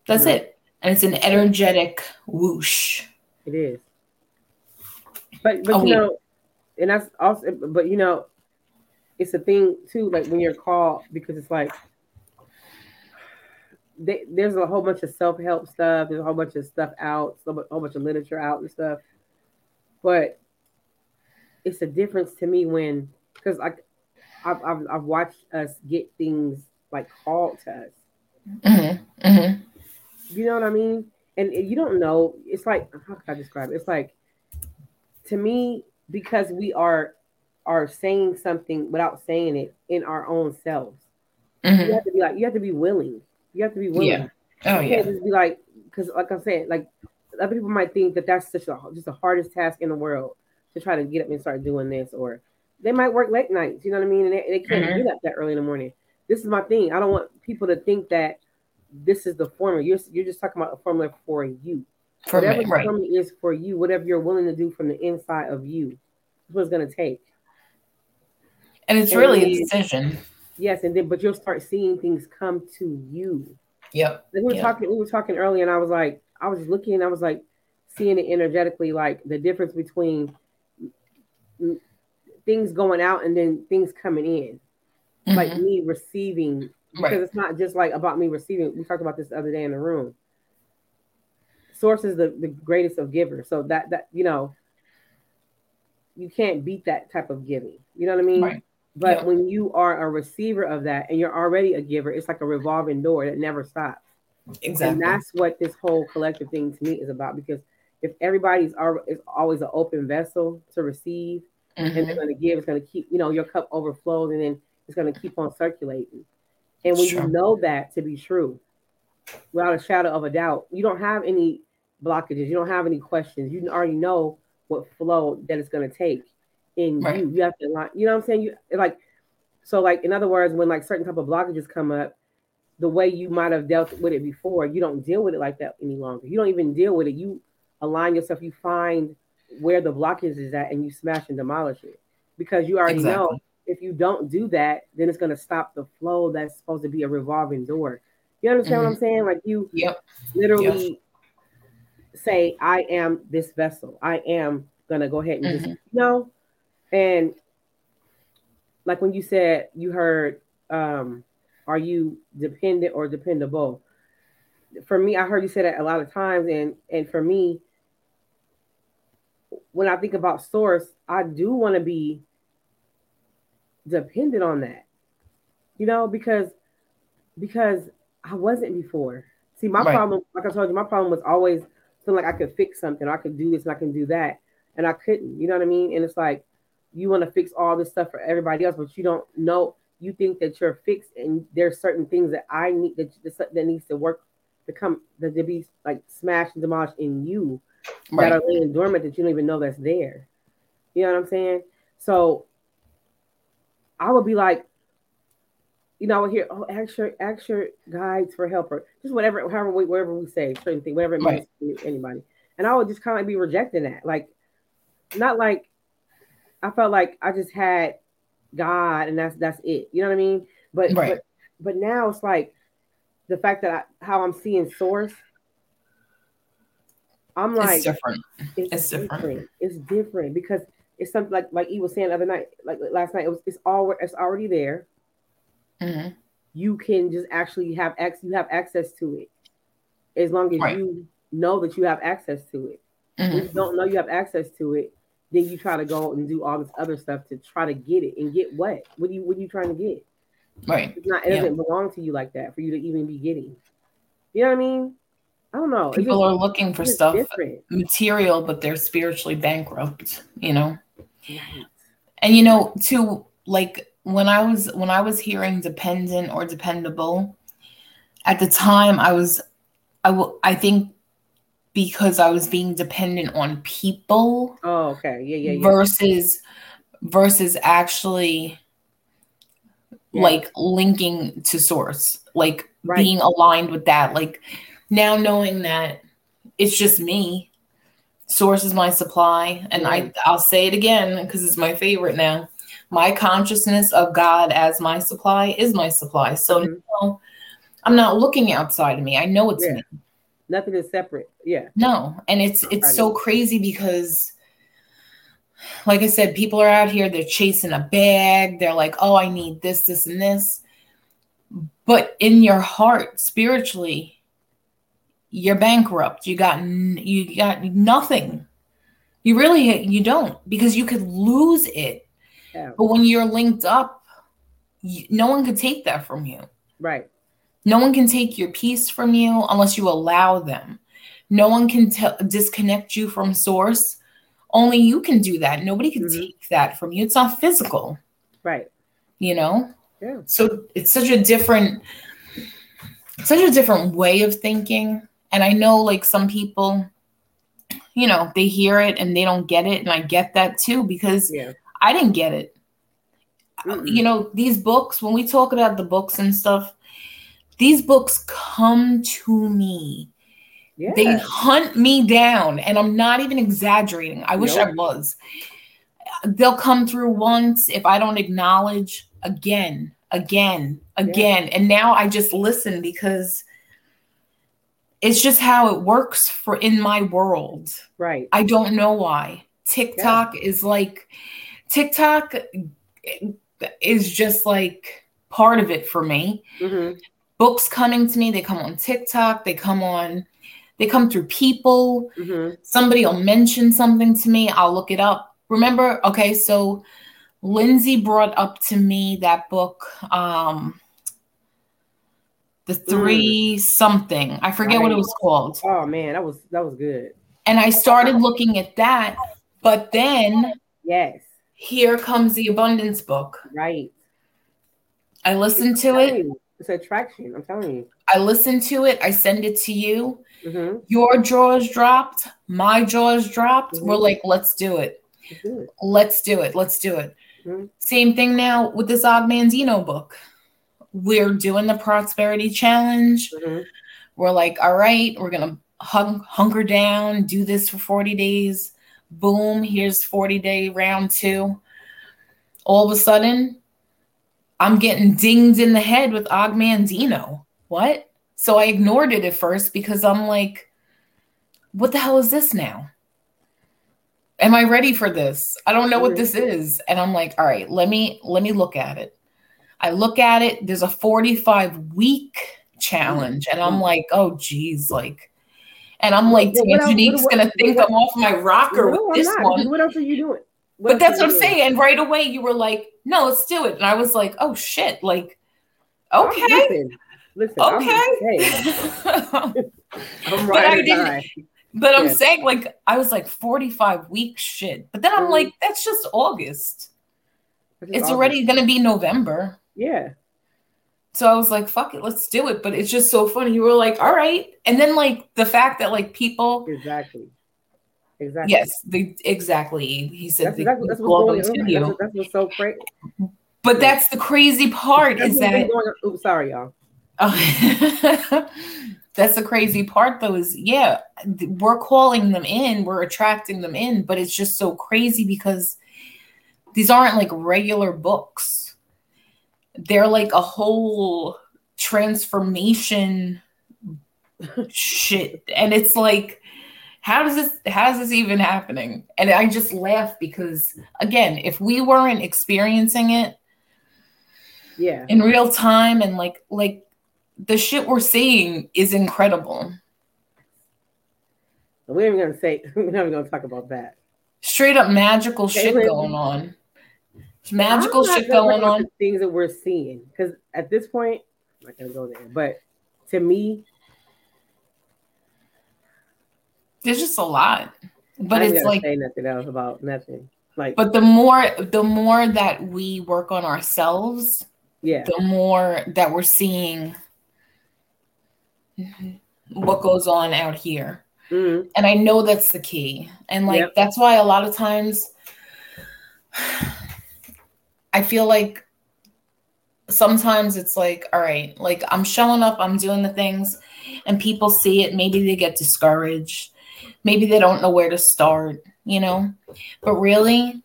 That's mm-hmm. it. And it's an energetic whoosh. It is. But but oh, you know, and that's also but you know, it's a thing too, like when you're called because it's like they, there's a whole bunch of self help stuff. There's a whole bunch of stuff out, so a whole bunch of literature out and stuff. But it's a difference to me when because like I've, I've, I've watched us get things like called to us. Mm-hmm. Mm-hmm. You know what I mean? And you don't know. It's like how can I describe it? It's like to me because we are are saying something without saying it in our own selves. Mm-hmm. You have to be like you have to be willing. You have to be willing. Yeah. Oh you yeah. Just be like because like I said, like other people might think that that's such a just the hardest task in the world to try to get up and start doing this or they might work late nights, you know what I mean? And they, they can't mm-hmm. get up that early in the morning. This is my thing. I don't want people to think that this is the formula. You're, you're just talking about a formula for you. For whatever me, right. the formula is for you, whatever you're willing to do from the inside of you, is what it's going to take. And it's and really then, a decision. Yes, and then but you'll start seeing things come to you. Yep. we were yep. talking, we were talking earlier, and I was like, I was looking, I was like seeing it energetically, like the difference between things going out and then things coming in. Mm-hmm. Like me receiving because right. it's not just like about me receiving. We talked about this the other day in the room. Source is the, the greatest of givers. So that that you know, you can't beat that type of giving. You know what I mean? Right. But yeah. when you are a receiver of that and you're already a giver, it's like a revolving door that never stops. Exactly. And that's what this whole collective thing to me is about. Because if everybody's is always an open vessel to receive, mm-hmm. and they're mm-hmm. going to give, it's going to keep, you know, your cup overflows, and then it's going to keep on circulating. And when sure. you know that to be true, without a shadow of a doubt, you don't have any blockages, you don't have any questions. You already know what flow that it's going to take in right. you. You have to like, you know what I'm saying? You like, so like in other words, when like certain type of blockages come up, the way you might have dealt with it before, you don't deal with it like that any longer. You don't even deal with it. You align yourself. You find where the blockage is at, and you smash and demolish it because you already exactly. know if you don't do that, then it's going to stop the flow that's supposed to be a revolving door. You understand mm-hmm. what I'm mm-hmm. saying? Like you yep. literally yep. say, I am this vessel. I am going to go ahead and mm-hmm. just, you know, and like when you said you heard, um, are you dependent or dependable? For me, I heard you say that a lot of times, and and for me, when I think about source, I do want to be dependent on that. You know, because because I wasn't before. See, my right. problem, like I told you, my problem was always feeling like I could fix something, I could do this and I can do that, and I couldn't. You know what I mean? And it's like you want to fix all this stuff for everybody else, but you don't know. You think that you're fixed, and there's certain things that I need that that needs to work to come that to be like smashed and demolished in you right. that are laying dormant that you don't even know that's there. You know what I'm saying? So I would be like, you know, I would hear, oh, ask your, ask your guides for help or just whatever, however, we, whatever we say, certain thing, whatever it right. means to anybody. And I would just kind of be rejecting that. Like, not like I felt like I just had God and that's that's it. You know what I mean? But right. but but now it's like the fact that I, how I'm seeing source. I'm like it's different. It's, it's different. different. It's different because it's something like like he was saying the other night, like last night. It was it's all it's already there. Mm-hmm. You can just actually have access. You have access to it as long as right. you know that you have access to it. Mm-hmm. If you don't know you have access to it, then you try to go and do all this other stuff to try to get it and get what? What are you what are you trying to get? Right. It's not it yeah. doesn't belong to you like that for you to even be getting. You know what I mean? I don't know. People just, are looking for stuff different. material, but they're spiritually bankrupt, you know. And you know, to like when I was when I was hearing dependent or dependable, at the time I was I will I think because I was being dependent on people. Oh, okay. Yeah, yeah, yeah. Versus versus actually yeah. like linking to source, like right. being aligned with that. Like now knowing that it's just me. Source is my supply. And I I'll say it again because it's my favorite now. My consciousness of God as my supply is my supply. So mm-hmm. no, I'm not looking outside of me. I know it's yeah. me. Nothing is separate. Yeah. No. And it's it's so crazy because like I said, people are out here, they're chasing a bag. They're like, oh, I need this, this, and this. But in your heart, spiritually, you're bankrupt. You got you got nothing. You really you don't because you could lose it. Yeah. But when you're linked up, you, no one could take that from you. Right. No one can take your peace from you unless you allow them. No one can t- disconnect you from source. Only you can do that. Nobody can mm-hmm. take that from you. It's not physical. Right. You know? Yeah. So it's such a different such a different way of thinking. And I know like some people, you know, they hear it and they don't get it. And I get that too because yeah. I didn't get it. Mm-mm. You know, these books, when we talk about the books and stuff, these books come to me. They hunt me down, and I'm not even exaggerating. I wish nope. I was. They'll come through once if I don't acknowledge again, again, again. Yeah. And now I just listen because it's just how it works for in my world. Right. I don't know why. TikTok yeah. is like TikTok is just like part of it for me. Mm-hmm books coming to me. They come on TikTok. They come on, they come through people. Mm-hmm. Somebody will mention something to me. I'll look it up. Remember, okay, so Lindsay brought up to me that book, um, the three mm. something. I forget right. what it was called. Oh man, that was that was good. And I started looking at that, but then yes, here comes the abundance book. Right. I listened to it. It's attraction. I'm telling you. I listened to it. I send it to you. Mm-hmm. Your jaws dropped. My jaws dropped. Mm-hmm. We're like, let's do it. it. Let's do it. Let's do it. Mm-hmm. Same thing now with this Og Mandino book. We're doing the prosperity challenge. Mm-hmm. We're like, all right, we're gonna hung, hunker down, do this for 40 days. Boom, here's 40 day round two. All of a sudden, I'm getting dinged in the head with Og Mandino. What? So I ignored it at first because I'm like, what the hell is this now? Am I ready for this? I don't know what this is. And I'm like, all right, let me let me look at it. I look at it, there's a 45 week challenge, and I'm like, oh geez, like and I'm like, Angelique's gonna think I'm off my rocker with this one. What else are you doing? What but that's what I'm saying. And right away you were like, no, let's do it. And I was like, oh shit, like, okay. Listen, listen okay. I'm, but I didn't, but I'm saying like I was like 45 weeks shit. But then I'm mm. like, that's just August. It's August. already gonna be November. Yeah. So I was like, fuck it, let's do it. But it's just so funny. You were like, all right. And then like the fact that like people exactly exactly. Yes, the, exactly. He said That's that's what's going on. That's, that's what's so crazy. But that's the crazy part is that. Oops, sorry, y'all. Oh. that's the crazy part though is yeah we're calling them in we're attracting them in but it's just so crazy because these aren't like regular books they're like a whole transformation shit. And it's like how does this how is this even happening? And i just laugh because again if we weren't experiencing it Yeah. in real time and like like the shit we're seeing is incredible. We ain't even gonna say we're not even gonna talk about that. straight up magical shit going on magical shit going on Things that we're seeing. Because at this point, I'm not gonna go there. But to me, there's just a lot but I it's like say nothing else about nothing. Like but the more the more that we work on ourselves yeah. the more that we're seeing what goes on out here Mhm. and i know that's the key and like Yep. that's why a lot of times i feel like sometimes it's like all right like i'm showing up i'm doing the things and people see it. Maybe they get discouraged. Maybe they don't know where to start you know? But really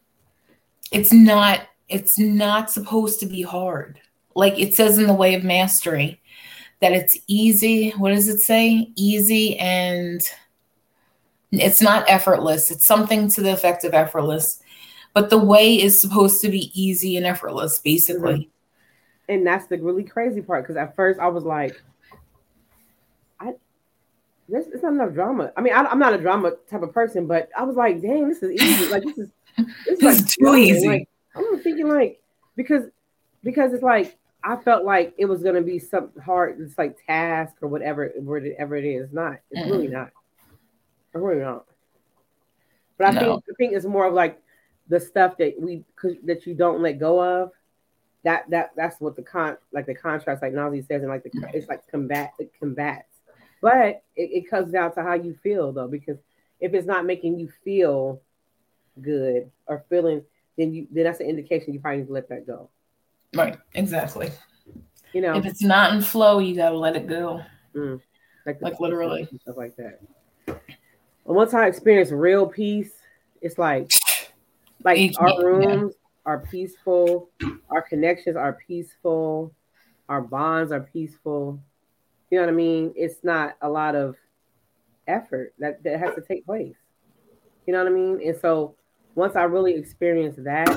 it's not it's not supposed to be hard. Like it says in the way of mastery that it's easy what does it say? Easy and it's not effortless. It's something to the effect of effortless but the way is supposed to be easy and effortless basically And that's the really crazy part. Because at first I was like, I this it's not enough drama. I mean, I, am not a drama type of person, but I was like, dang, this is easy. Like this is this is This like is too flowing. easy. Like, I'm thinking like because because it's like I felt like it was gonna be some hard, it's like task or whatever, whatever it is. Not. It's really not. It's really not. But I No. think I think it's more of like the stuff that we that you don't let go of. That that that's what the con like the contrast like Nazi says and like the it's like combat it combats. But it, it comes down to how you feel though, because if it's not making you feel good or feeling, then you then that's an indication you probably need to let that go. right exactly You know, if it's not in flow you gotta let it go mm. like, like literally. stuff like that. And once I experience real peace, it's like like Each- our yeah. rooms are peaceful, our connections are peaceful, our bonds are peaceful. You know what I mean? It's not a lot of effort that, that has to take place. You know what I mean? And so once I really experienced that,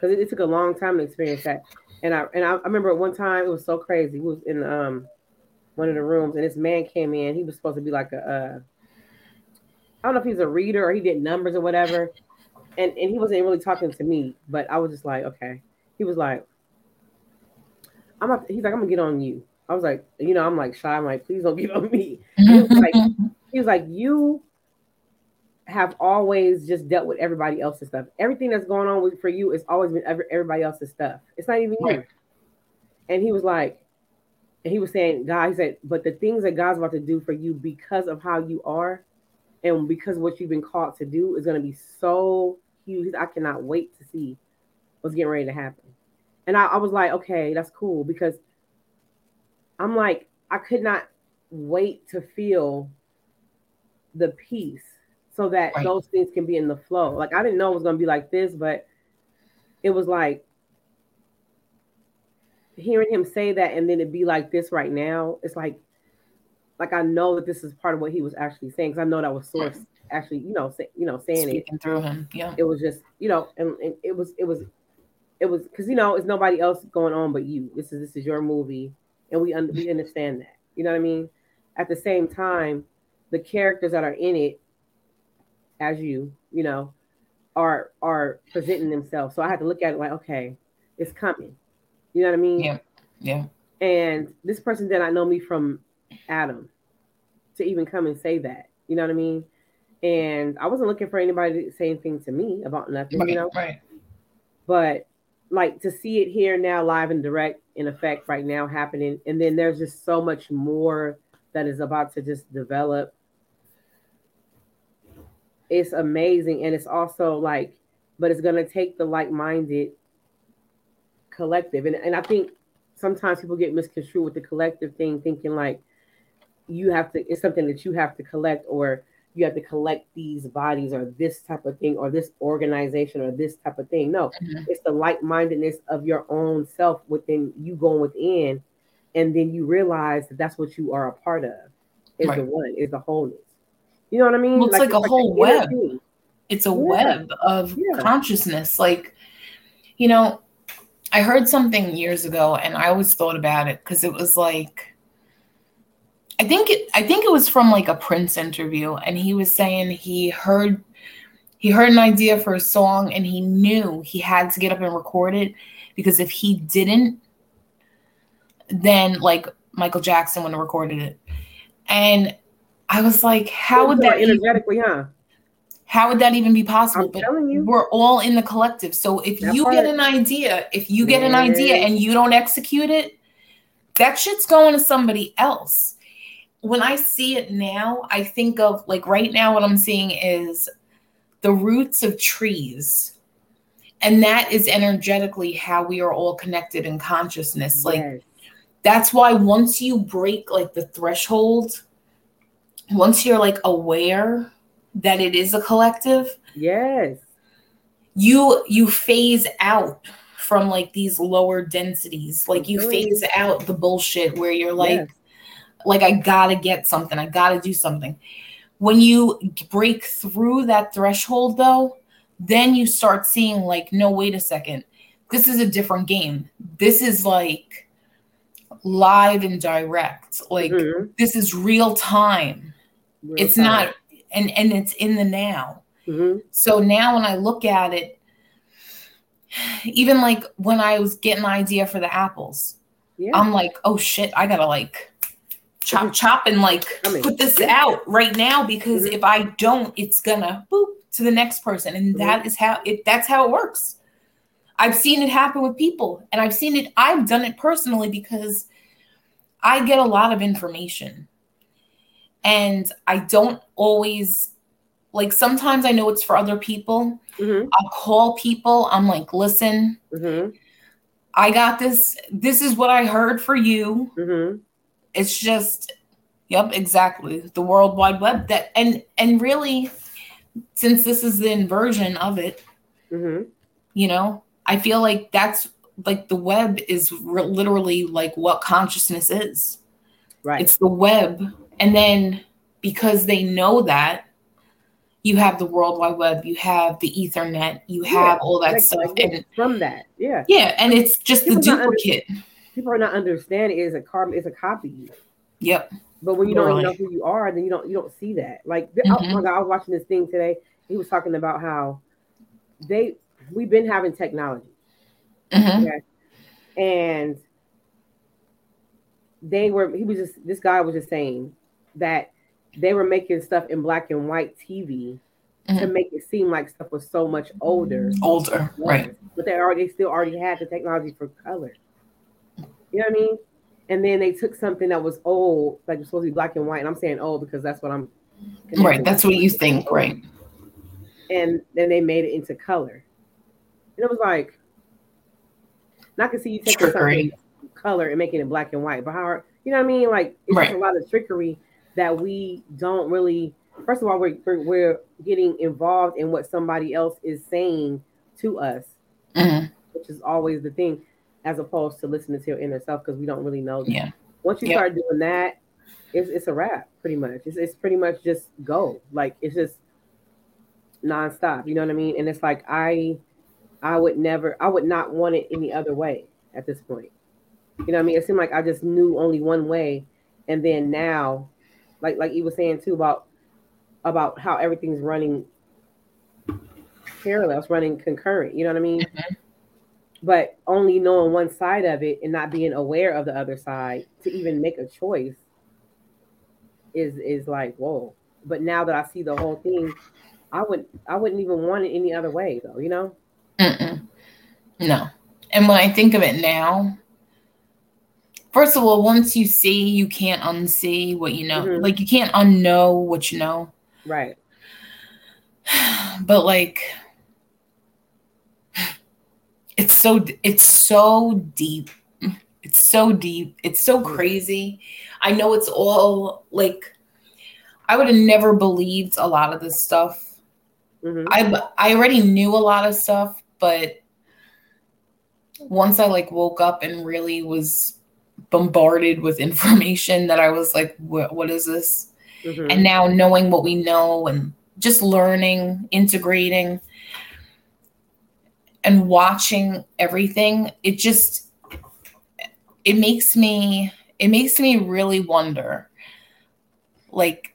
because it, it took a long time to experience that. And I and I, I remember one time it was so crazy. We was in um one of the rooms and this man came in. He was supposed to be like a uh, I don't know if he's a reader or he did numbers or whatever. And and he wasn't really talking to me, but I was just like, okay. He was like, I'm about he's like, I'm gonna get on you. I was like, you know, I'm like shy. I'm like, please don't get on me. He was like, he was like, you have always just dealt with everybody else's stuff. Everything that's going on with for you has always been every, everybody else's stuff. It's not even you. And he was like, and he was saying, God, he said, but the things that God's about to do for you because of how you are and because what you've been called to do is going to be so huge. I cannot wait to see what's getting ready to happen. And I, I was like, okay, that's cool because I'm like, I could not wait to feel the peace so that Right. those things can be in the flow. Like I didn't know it was gonna be like this, but it was like hearing him say that and then it be like this right now. It's like like I know that this is part of what he was actually saying because I know that was source actually, you know, say, you know, saying it. Through him. Yeah. It was just, you know, and, and it was it was it was because you know it's nobody else going on but you. This is this is your movie, and we un- we understand that. You know what I mean? At the same time, the characters that are in it, as you, you know, are are presenting themselves. So I had to look at it like, okay, it's coming. You know what I mean? Yeah. Yeah. And this person did not know me from Adam to even come and say that. You know what I mean? And I wasn't looking for anybody to say anything to me about nothing, Right. you know. Right. But like to see it here now, live and direct, in effect, right now happening, and then there's just so much more that is about to just develop. it's amazing and it's also like but it's going to take the like-minded collective and, and i think sometimes people get misconstrued with the collective thing thinking like you have to it's something that you have to collect or you have to collect these bodies or this type of thing or this organization or this type of thing no mm-hmm. it's the like-mindedness of your own self within you going within and then you realize that that's what you are a part of is right. the one is the wholeness you know what i mean well, it's like, like a whole web it's a yeah. web of yeah. consciousness like you know i heard something years ago and i always thought about it because it was like I think it, I think it was from like a Prince interview, and he was saying he heard he heard an idea for a song, and he knew he had to get up and record it because if he didn't, then like Michael Jackson would have recorded it. And I was like, how would that energetically, even, huh? How would that even be possible? I'm but telling you. we're all in the collective. So if that you part. get an idea, if you get an idea and you don't execute it, that shit's going to somebody else when I see it now, I think of like right now, what I'm seeing is the roots of trees. And that is energetically how we are all connected in consciousness. Like, yes. that's why once you break like the threshold, once you're like aware that it is a collective, yes, you you phase out from like these lower densities. Like, you phase out the bullshit where you're like, yes like I gotta get something, I gotta do something. When you break through that threshold, though, then you start seeing, like, no, wait a second, this is a different game. This is like live and direct. Like, mm-hmm. this is real time. Real it's time. not, and and it's in the now. Mm-hmm. So now when I look at it, even like when I was getting an idea for the apples, yeah. I'm like, oh shit, I gotta like chop chop and like put this out right now because mm-hmm. if I don't, it's gonna boop to the next person, and mm-hmm. that is how it. That's how it works. I've seen it happen with people, and I've seen it. I've done it personally because I get a lot of information, and I don't always like. Sometimes I know it's for other people. Mm-hmm. I'll call people. I'm like, listen. Mm-hmm. I got this. This is what I heard for you mm-hmm it's just yep exactly. The world wide web that and and really since this is the inversion of it mm-hmm. you know i feel like that's like the web is re- literally like what consciousness is. Right. It's the web. And then because they know that you have the world wide web you have the ethernet you have yeah, all that like, stuff like and from that yeah. Yeah and it's just people the duplicate people are not understanding is a carbon is a copy Yep. But when you don't even know who you are, then you don't you don't see that. Like mm-hmm. oh my God, I was watching this thing today. He was talking about how they we've been having technology. Mm-hmm. Okay? And they were he was just this guy was just saying that they were making stuff in black and white TV mm-hmm. to make it seem like stuff was so much older. Older, right. But they already still already had the technology for color. You know what I mean? and then they took something that was old, like it's supposed to be black and white, and I'm saying old because that's what I'm. Right, that's what you think, right? And then they made it into color, and it was like, and I can see you taking something color and making it black and white, but how you know what I mean? Like it's right. a lot of trickery that we don't really. First of all, we're we're getting involved in what somebody else is saying to us, mm-hmm. which is always the thing as opposed to listening to your inner self because we don't really know. That. Yeah. Once you yep. start doing that, it's, it's a wrap pretty much. It's, it's pretty much just go. Like it's just nonstop. You know what I mean? And it's like I I would never I would not want it any other way at this point. You know what I mean? It seemed like I just knew only one way. And then now, like like you was saying too about about how everything's running parallel, it's running concurrent. You know what I mean? Mm-hmm but only knowing one side of it and not being aware of the other side to even make a choice is is like whoa. But now that i see the whole thing i would i wouldn't even want it any other way though you know? Mm-mm. no. And when i think of it now first of all once you see you can't unsee what you know. Mm-hmm. like you can't unknow what you know. Right. But like it's so it's so deep. It's so deep. It's so crazy. I know it's all like i would have never believed a lot of this stuff. Mm-hmm. i i already knew a lot of stuff but once i like woke up and really was bombarded with information that i was like what, what is this? Mm-hmm. and now knowing what we know and just learning integrating and watching everything, it just it makes me it makes me really wonder like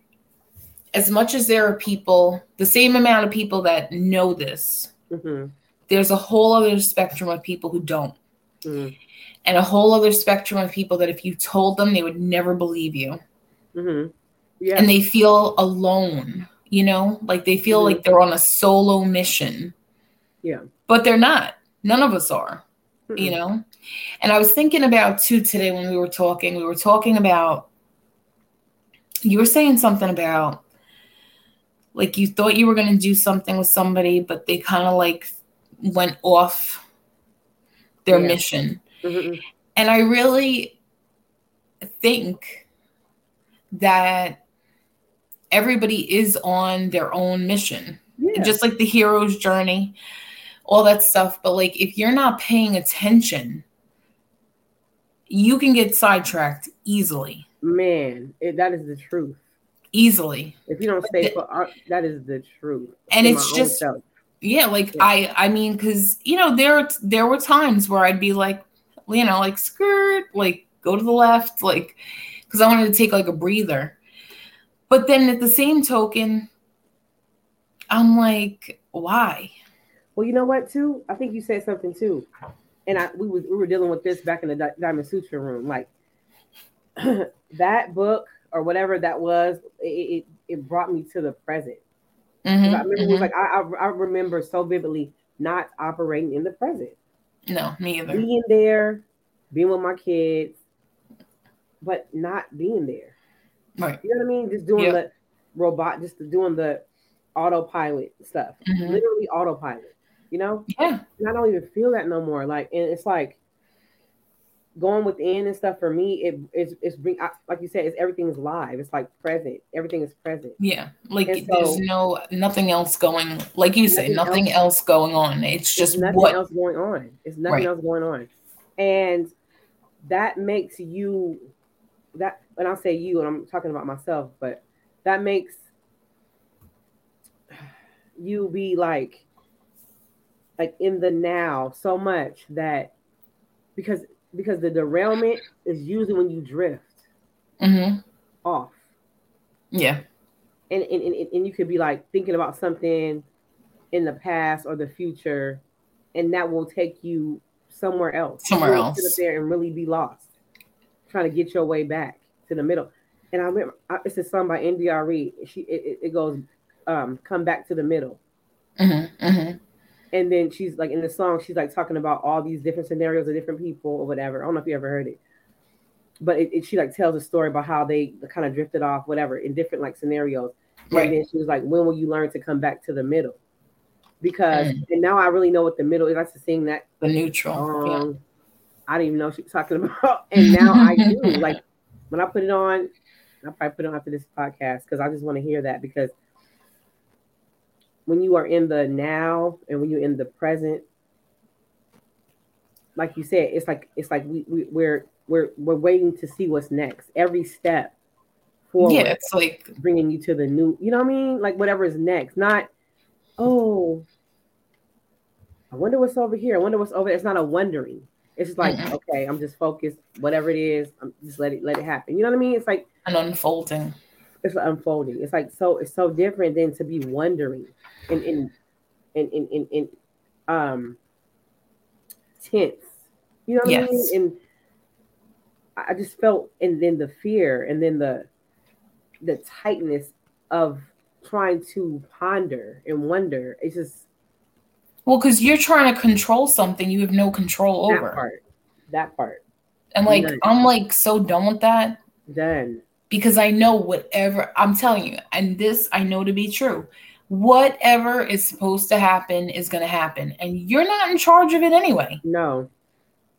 as much as there are people the same amount of people that know this mm-hmm. there's a whole other spectrum of people who don't mm-hmm. and a whole other spectrum of people that if you told them they would never believe you mm-hmm. yeah. and they feel alone you know like they feel like mm-hmm. they're on a solo mission yeah but they're not. None of us are, mm-hmm. you know? And I was thinking about too today when we were talking, we were talking about, you were saying something about like you thought you were going to do something with somebody, but they kind of like went off their yeah. mission. Mm-hmm. And I really think that everybody is on their own mission, yeah. just like the hero's journey all that stuff. But like, if you're not paying attention, you can get sidetracked easily. Man, it, that is the truth. Easily. If you don't stay for art, that is the truth. And it's just, yeah, like yeah. I, I mean, because you know, there, there were times where I'd be like, you know, like skirt, like go to the left, like, because I wanted to take like a breather. But then at the same token, I'm like, why? Well, you know what, too? I think you said something too, and I we was we were dealing with this back in the Diamond Sutra room. Like that book or whatever that was, it it, it brought me to the present. Mm-hmm, I remember mm-hmm. it was mm-hmm. like I, I I remember so vividly not operating in the present. No, me either. Being there, being with my kids, but not being there. Right. You know what I mean? Just doing yep. the robot, just doing the autopilot stuff. Mm-hmm. Literally autopilot. You know? Yeah. And I don't even feel that no more. Like, and it's like going within and stuff for me. It it's it's bring like you said, it's everything is live. It's like present. Everything is present. Yeah. Like so, there's no nothing else going. Like you say, nothing, else, else, going on. It's just nothing what, else going on. It's nothing right. else going on, and that makes you that. And I'll say you, and I'm talking about myself, but that makes you be like like in the now so much that because because the derailment is usually when you drift mm-hmm. off. Yeah. And, and, and, and you could be like thinking about something in the past or the future, and that will take you somewhere else. Somewhere else. Sit up there and really be lost, trying to get your way back to the middle. And I remember it's a song by India.Arie. She it, it goes, um, "Come back to the middle." Mm-hmm, mm-hmm and then she's like in the song, she's like talking about all these different scenarios of different people or whatever. I don't know if you ever heard it, but it, it, she like tells a story about how they kind of drifted off, whatever, in different like scenarios. Right. And then she was like, "When will you learn to come back to the middle?" Because mm. and now I really know what the middle is. I used to sing that the neutral. Um, yeah. I didn't even know she was talking about, and now I do. Like when I put it on, I'll probably put it on after this podcast because I just want to hear that because when you are in the now and when you're in the present, like you said, it's like it's like we, we we're we're we're waiting to see what's next. Every step forward, yeah, it's like bringing you to the new. You know what I mean? Like whatever is next. Not oh, I wonder what's over here. I wonder what's over there. It's not a wondering. It's just like mm-hmm. okay, I'm just focused. Whatever it is, I'm just let it let it happen. You know what I mean? It's like an unfolding. It's unfolding. It's like so. It's so different than to be wondering and in in in, in, in um tense. You know what yes. I mean? And I just felt and then the fear and then the the tightness of trying to ponder and wonder. It's just well, because you're trying to control something you have no control over. that. Part. That part. And like Done. I'm like so done with that. Done. Because I know whatever I'm telling you, and this I know to be true. whatever is supposed to happen is going to happen and you're not in charge of it anyway no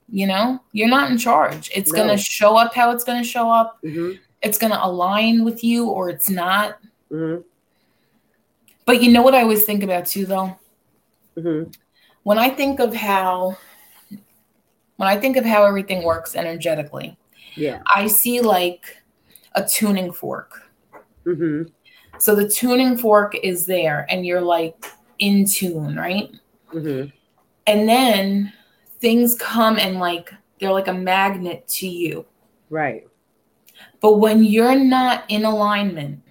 you know you're not in charge it's no. going to show up how it's going to show up mm-hmm. it's going to align with you or it's not mm-hmm. but you know what i always think about too though mm-hmm. when i think of how when i think of how everything works energetically yeah i see like a tuning fork mm-hmm. So the tuning fork is there and you're like in tune, right? Mm-hmm. And then things come and like they're like a magnet to you. Right. But when you're not in alignment,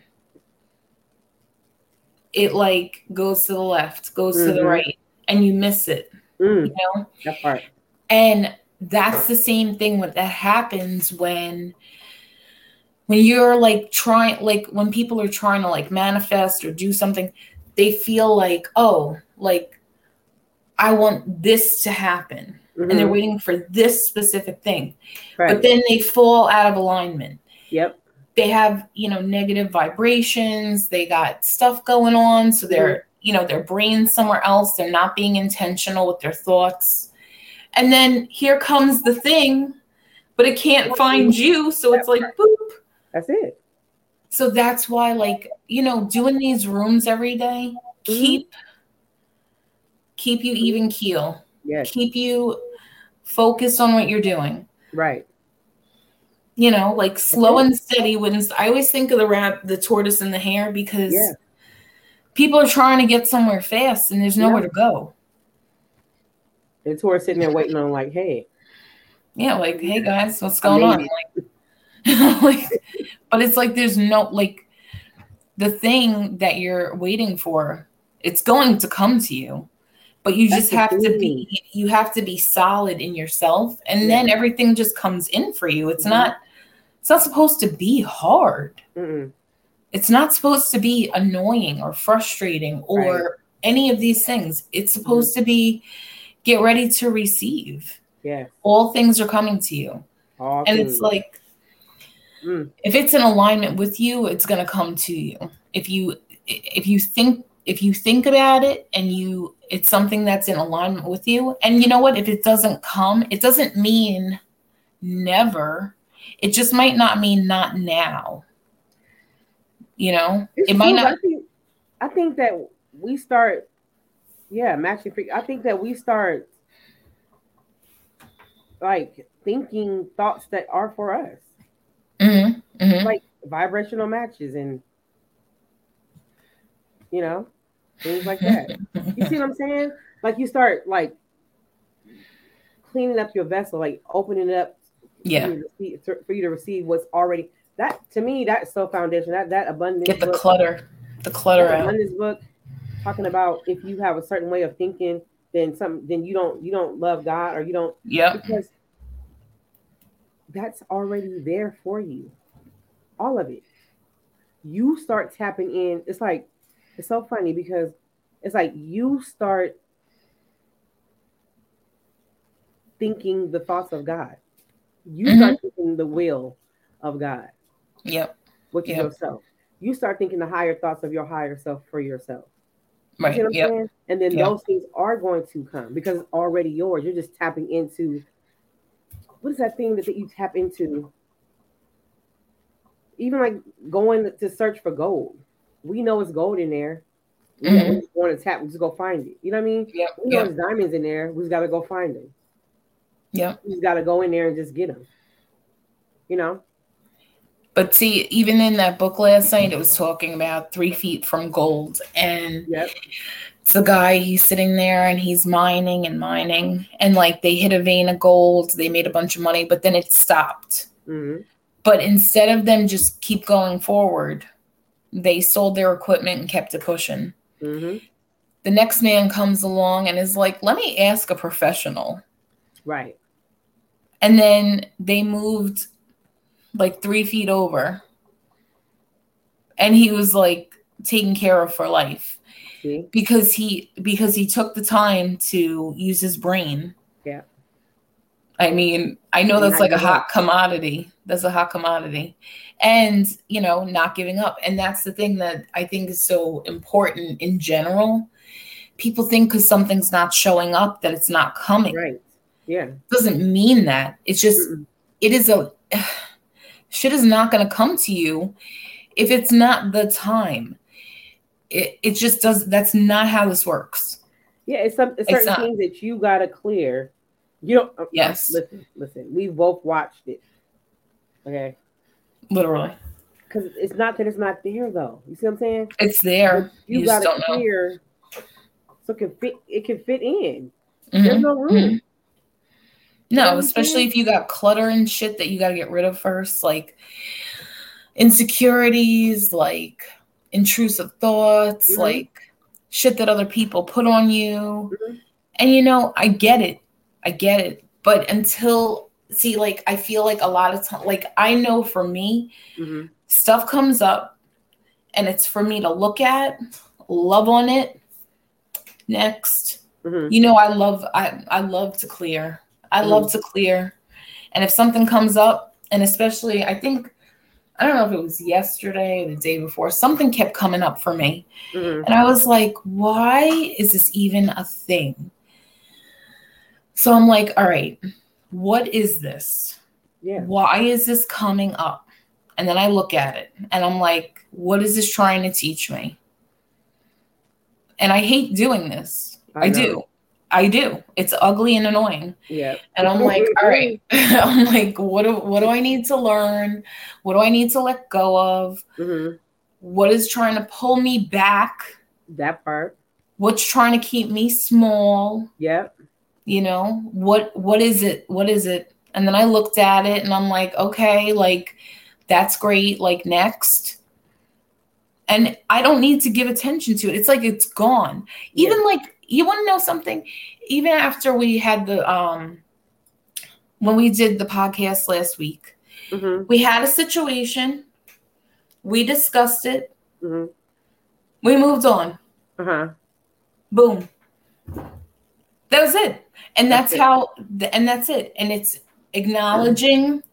it like goes to the left, goes mm-hmm. to the mm-hmm. right, and you miss it. Mm. You know? That part. And that's the same thing what that happens when when you're like trying like when people are trying to like manifest or do something they feel like oh like i want this to happen. Mm-hmm. and they're mm-hmm. waiting for this specific thing. Right. but then they fall out of alignment. Yep. They have you know negative vibrations. They got stuff going on. So they're mm-hmm. you know their brain's somewhere else. They're not being intentional with their thoughts. And then here comes the thing but it can't find you. So it's like boop that's it. So that's why, like, you know, doing these rooms every day, mm-hmm. keep keep you even keel. Yes. Keep you focused on what you're doing. Right. You know, like slow and steady wins. I always think of the rat, the tortoise and the hare because yeah. people are trying to get somewhere fast and there's nowhere yeah. to go. The tortoise sitting there waiting on like, hey. Yeah, like, hey guys, what's going on? Like, like, but it's like there's no like the thing that you're waiting for. It's going to come to you, but you That's just have to be you have to be solid in yourself, and yeah. then everything just comes in for you. It's mm-hmm. not it's not supposed to be hard. Mm-mm. It's not supposed to be annoying or frustrating or right. any of these things. It's supposed mm-hmm. to be get ready to receive. Yeah. All things are coming to you. All and things. it's like Mm. If it's in alignment with you, it's going to come to you. If you if you think if you think about it and you it's something that's in alignment with you and you know what? If it doesn't come it doesn't mean never. It just might not mean not now. You know? It's it might not I think, I think that we start yeah matching freak i think that we start like thinking thoughts that are for us Mm-hmm. Mm-hmm. Like vibrational matches and you know things like that. you see what I'm saying? Like you start like cleaning up your vessel, like opening it up. Yeah. For you, receive, for you to receive what's already that to me that's so foundation. That that abundance. Get the book, clutter, the clutter out. Abundance book talking about if you have a certain way of thinking, then some then you don't you don't love God or you don't. Yeah. Because that's already there for you. All of it. You start tapping in. It's like, it's so funny because it's like you start thinking the thoughts of God. You mm-hmm. start thinking the will of God. Yep. With yep. yourself. You start thinking the higher thoughts of your higher self for yourself. Right. You know yep. And then yep. those things are going to come because it's already yours. You're just tapping into what is that thing that, that you tap into? Even like going to search for gold. We know it's gold in there. We mm-hmm. just want to tap, we just go find it. You know what I mean? Yep. We know yep. there's diamonds in there. We just got to go find them. Yeah. We just got to go in there and just get them. You know? But see, even in that book last night, it was talking about three feet from gold. And yep it's the guy he's sitting there and he's mining and mining. And like they hit a vein of gold they made a bunch of money but then it stopped. Mm-hmm. but instead of them just keep going forward they sold their equipment and kept it pushing. Mm-hmm. the next man comes along and is like let me ask a professional. Right. And then they moved like three feet over. And he was like taken care of for life because he because he took the time to use his brain. Yeah. I mean, I know that's like a hot commodity. That's a hot commodity. And, you know, not giving up. And that's the thing that I think is so important in general. People think because something's not showing up that it's not coming. Right. Yeah. doesn't mean that. It's just, it is a, shit is not going to come to you if it's not the time. It, it just does, that's not how this works. Yeah. It's, some, it's certain it's things that you got to clear you don't. Uh, yes. Listen, listen. We both watched it. Okay. Literally. Because it's not that it's not there though. You see what I'm saying? It's there. You, you got to clear so it can fit. It can fit in. Mm-hmm. There's no room. Mm-hmm. No, especially if you got clutter and shit that you got to get rid of first, like insecurities, like intrusive thoughts, mm-hmm. like shit that other people put on you. Mm-hmm. And you know, I get it. I get it. But until see, like I feel like a lot of time, like I know for me, mm-hmm. stuff comes up and it's for me to look at, love on it. Next. Mm-hmm. You know, I love I I love to clear. I mm-hmm. love to clear. And if something comes up, and especially I think I don't know if it was yesterday or the day before, something kept coming up for me. Mm-hmm. And I was like, why is this even a thing? So I'm like, all right, what is this? Yeah. Why is this coming up? And then I look at it and I'm like, what is this trying to teach me? And I hate doing this. I, I do. I do. It's ugly and annoying. Yeah. And I'm like, all right. I'm like, what do what do I need to learn? What do I need to let go of? Mm-hmm. What is trying to pull me back? That part. What's trying to keep me small? Yep you know what what is it what is it and then i looked at it and i'm like okay like that's great like next and i don't need to give attention to it it's like it's gone even yeah. like you want to know something? Even after we had the um when we did the podcast last week mm-hmm. we had a situation. We discussed it. Mm-hmm. we moved on. Uh-huh. Boom. That was it. And that's, that's how and that's it. And it's acknowledging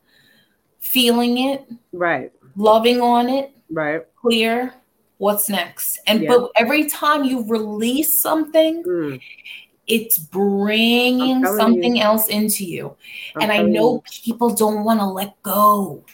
feeling it right. loving on it right. clear what's next and yeah. but every time you release something mm. it's bringing something you. else into you I'm and i know you. people don't want to let go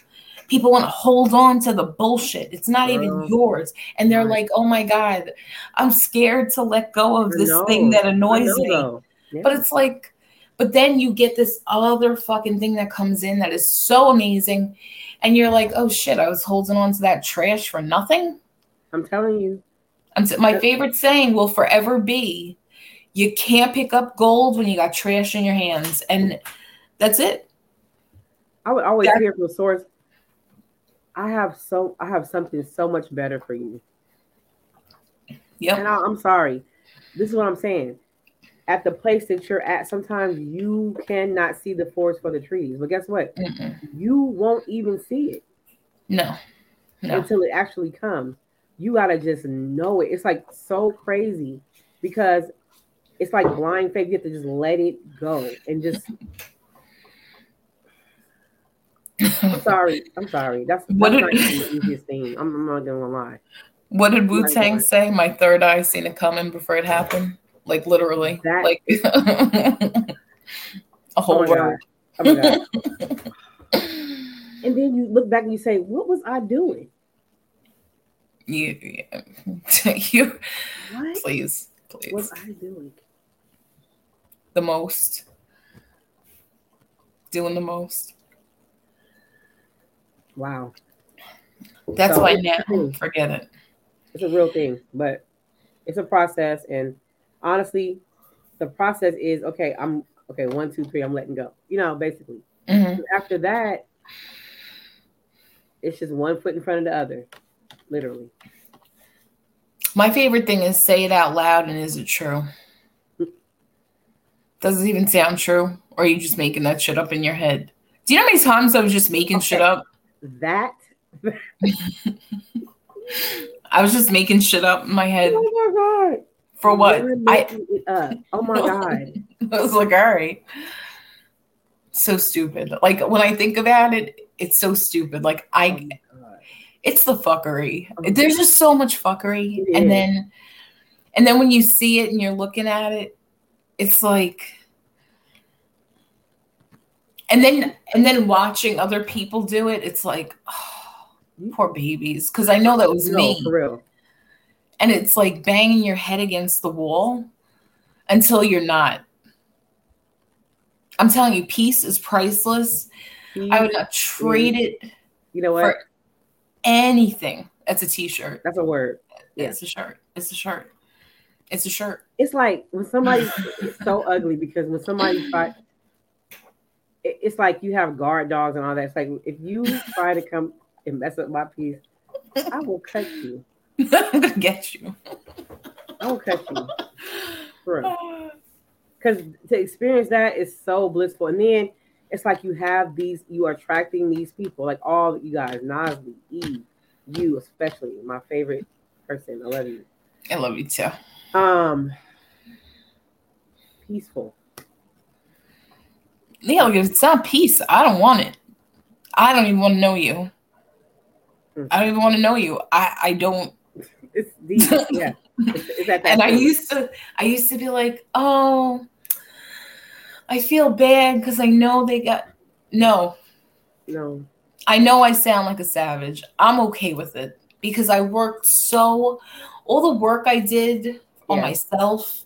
people want to hold on to the bullshit it's not even yours and they're like oh my god i'm scared to let go of this thing that annoys me though. But it's like, but then you get this other fucking thing that comes in that is so amazing. And you're like, oh shit, I was holding on to that trash for nothing. I'm telling you. And my favorite saying will forever be you can't pick up gold when you got trash in your hands. And that's it. I would always hear from a source. I have so I have something so much better for you. Yeah. And I, I'm sorry. This is what I'm saying at the place that you're at, sometimes you cannot see the forest for the trees. But guess what? Mm-mm. You won't even see it. No. no. Until it actually comes. You gotta just know it. It's like so crazy because it's like blind faith. You have to just let it go and just. I'm sorry. I'm sorry. That's, that's what not the easiest thing. I'm, I'm not gonna lie. What did Wu Tang say? My third eye seen it coming before it happened like literally, that, like a whole oh word. Oh and then you look back and you say, "What was I doing?" You, you, what? please, please. What I doing? The most. Doing the most. Wow. That's so why now forget it. It's a real thing, but it's a process and honestly, the process is okay. I'm okay. One, two, three. I'm letting go. You know, basically. Mm-hmm. After that, it's just one foot in front of the other, literally. My favorite thing is say it out loud and is it true? Does it even sound true? Or are you just making that shit up in your head? Do you know how many times I was just making okay. shit up? That I was just making shit up in my head. Oh my god. For what? I, oh my god! I was like, all right. so stupid. Like when I think about it, it's so stupid. Like I, oh it's the fuckery. Oh There's just so much fuckery, and then, and then when you see it and you're looking at it, it's like, and then and then watching other people do it, it's like, oh, poor babies, because I know that was no, me. For real. And it's like banging your head against the wall until you're not. I'm telling you, peace is priceless. Peace I would not trade it. You know what? Anything. That's a t-shirt. That's a word. Yeah. It's a shirt. It's a shirt. It's a shirt. It's like when somebody it's so ugly because when somebody fight, it's like you have guard dogs and all that. It's like if you try to come and mess up my piece, I will cut you. I'm gonna get you. I will cut you. Because to experience that is so blissful. And then it's like you have these, you are attracting these people, like all you guys, Nasli, Eve, you especially, my favorite person. I love you. I love you too. Um, peaceful. Yeah, it's not peace. I don't want it. I don't even want to know you. Mm. I don't even want to know you. I I don't. It's deep. Yeah. It's, it's and point. I used to I used to be like, oh, I feel bad because I know they got no. No. I know I sound like a savage. I'm okay with it because I worked so all the work I did on myself.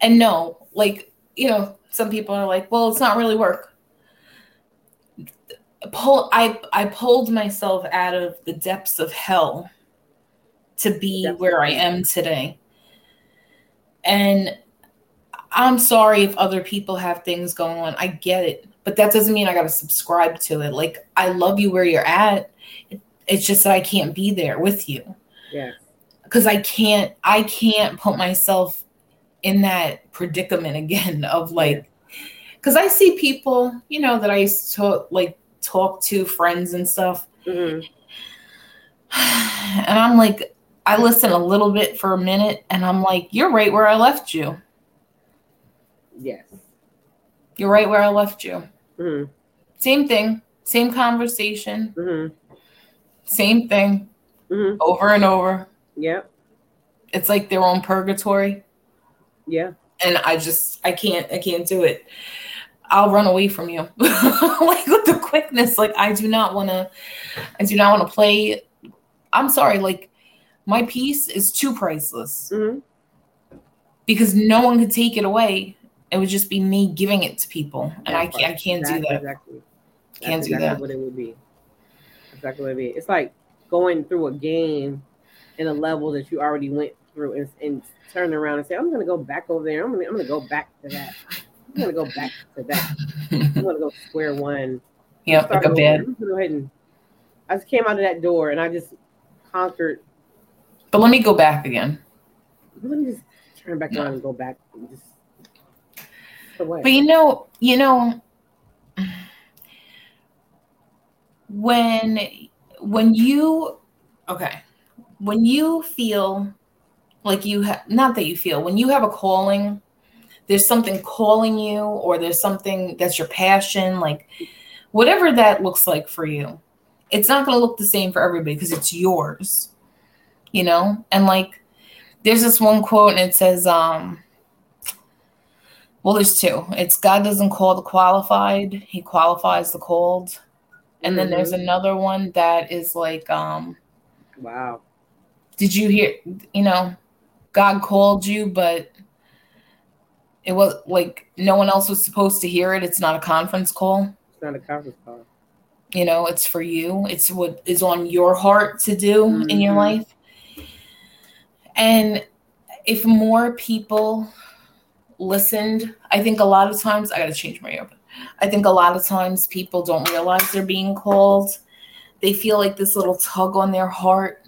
And no, like, you know, some people are like, well, it's not really work. Pull I I pulled myself out of the depths of hell to be where I am today. And I'm sorry if other people have things going on. I get it. But that doesn't mean I got to subscribe to it. Like, I love you where you're at. It's just that I can't be there with you. Yeah. Because I can't, I can't put myself in that predicament again of like, because I see people, you know, that I used to like talk to, friends and stuff. Mm-hmm. And I'm like, I listen a little bit for a minute and I'm like, you're right where I left you. Yes. You're right where I left you. Mm-hmm. Same thing, same conversation, mm-hmm. same thing mm-hmm. over and over. Yeah. It's like their own purgatory. Yeah. And I just, I can't, I can't do it. I'll run away from you. like with the quickness. Like I do not want to, I do not want to play. I'm sorry. Like my peace is too priceless mm-hmm. because no one could take it away it would just be me giving it to people, and I can't, I can't do that. Exactly. Can't That's do exactly that. What it would be. Exactly what it would be. It's like going through a game in a level that you already went through and, and turn around and say, "I'm going to go back over there. I'm going to, I'm to go back to that. I'm going to go back to that. I'm going to go square one." Yeah, like a. Go ahead and I just came out of that door and I just conquered. But let me go back again. Let me just turn back around and go back and just but you know, you know, when when you okay, when you feel like you have not that you feel when you have a calling, there's something calling you, or there's something that's your passion, like whatever that looks like for you. It's not going to look the same for everybody because it's yours, you know. And like, there's this one quote, and it says, um, well, there's two. It's God doesn't call the qualified, he qualifies the called. And mm-hmm. then there's mm-hmm. another one that is like, um, wow. Did you hear, you know, God called you, but it was like no one else was supposed to hear it. It's not a conference call. It's not a conference call. You know, it's for you. It's what is on your heart to do mm-hmm. in your mm-hmm. life. And if more people listened. I think a lot of times I got to change my earbud. I think a lot of times people don't realize they're being called. They feel like this little tug on their heart,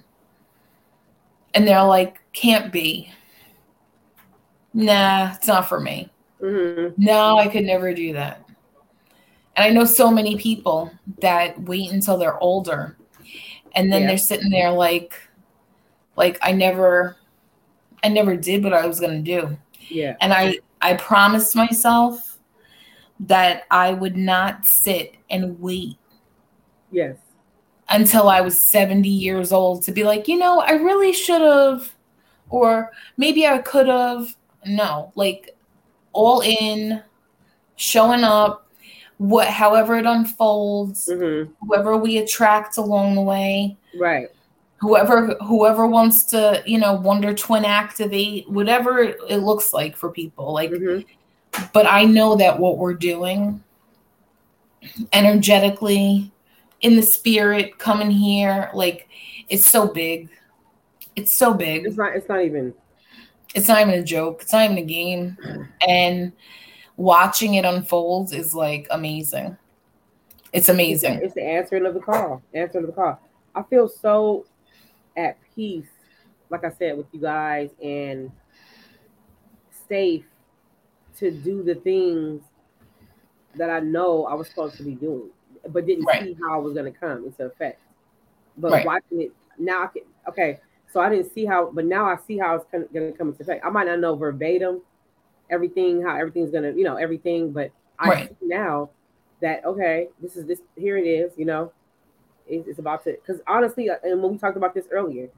and they're like, "Can't be." Nah, it's not for me. Mm-hmm. No, I could never do that. And I know so many people that wait until they're older, and then yeah. they're sitting there like, like I never, I never did what I was gonna do. Yeah. And I I promised myself that I would not sit and wait. Yes. Until I was 70 years old to be like, you know, I really should have, or maybe I could have. No, like all in, showing up, what however it unfolds, mm-hmm. whoever we attract along the way. Right. Whoever whoever wants to, you know, wonder twin activate, whatever it looks like for people. Like mm-hmm but I know that what we're doing energetically in the spirit coming here, like it's so big. It's so big. It's not it's not even it's not even a joke. It's not even a game. And watching it unfold is like amazing. It's amazing. It's the answering of the call. Answering of the call. I feel so at peace, like I said, with you guys and safe to do the things that I know I was supposed to be doing, but didn't right. see how I was going to come into effect. But right. watching it now, I can, okay, so I didn't see how, but now I see how it's going to come into effect. I might not know verbatim everything, how everything's going to, you know, everything, but I right. see now that okay, this is this. Here it is. You know, it's, it's about to. Because honestly, uh, and when we talked about this earlier,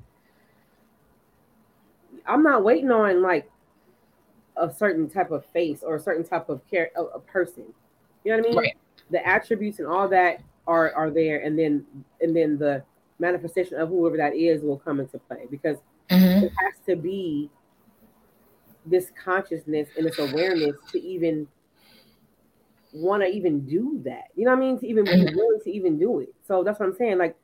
I'm not waiting on like a certain type of face or a certain type of care a, a person. You know what I mean? Right. The attributes and all that are are there, and then and then the manifestation of whoever that is will come into play because mm-hmm. it has to be this consciousness and this awareness to even want to even do that. You know what I mean? To even be mm-hmm. willing to even do it. So that's what I'm saying. Like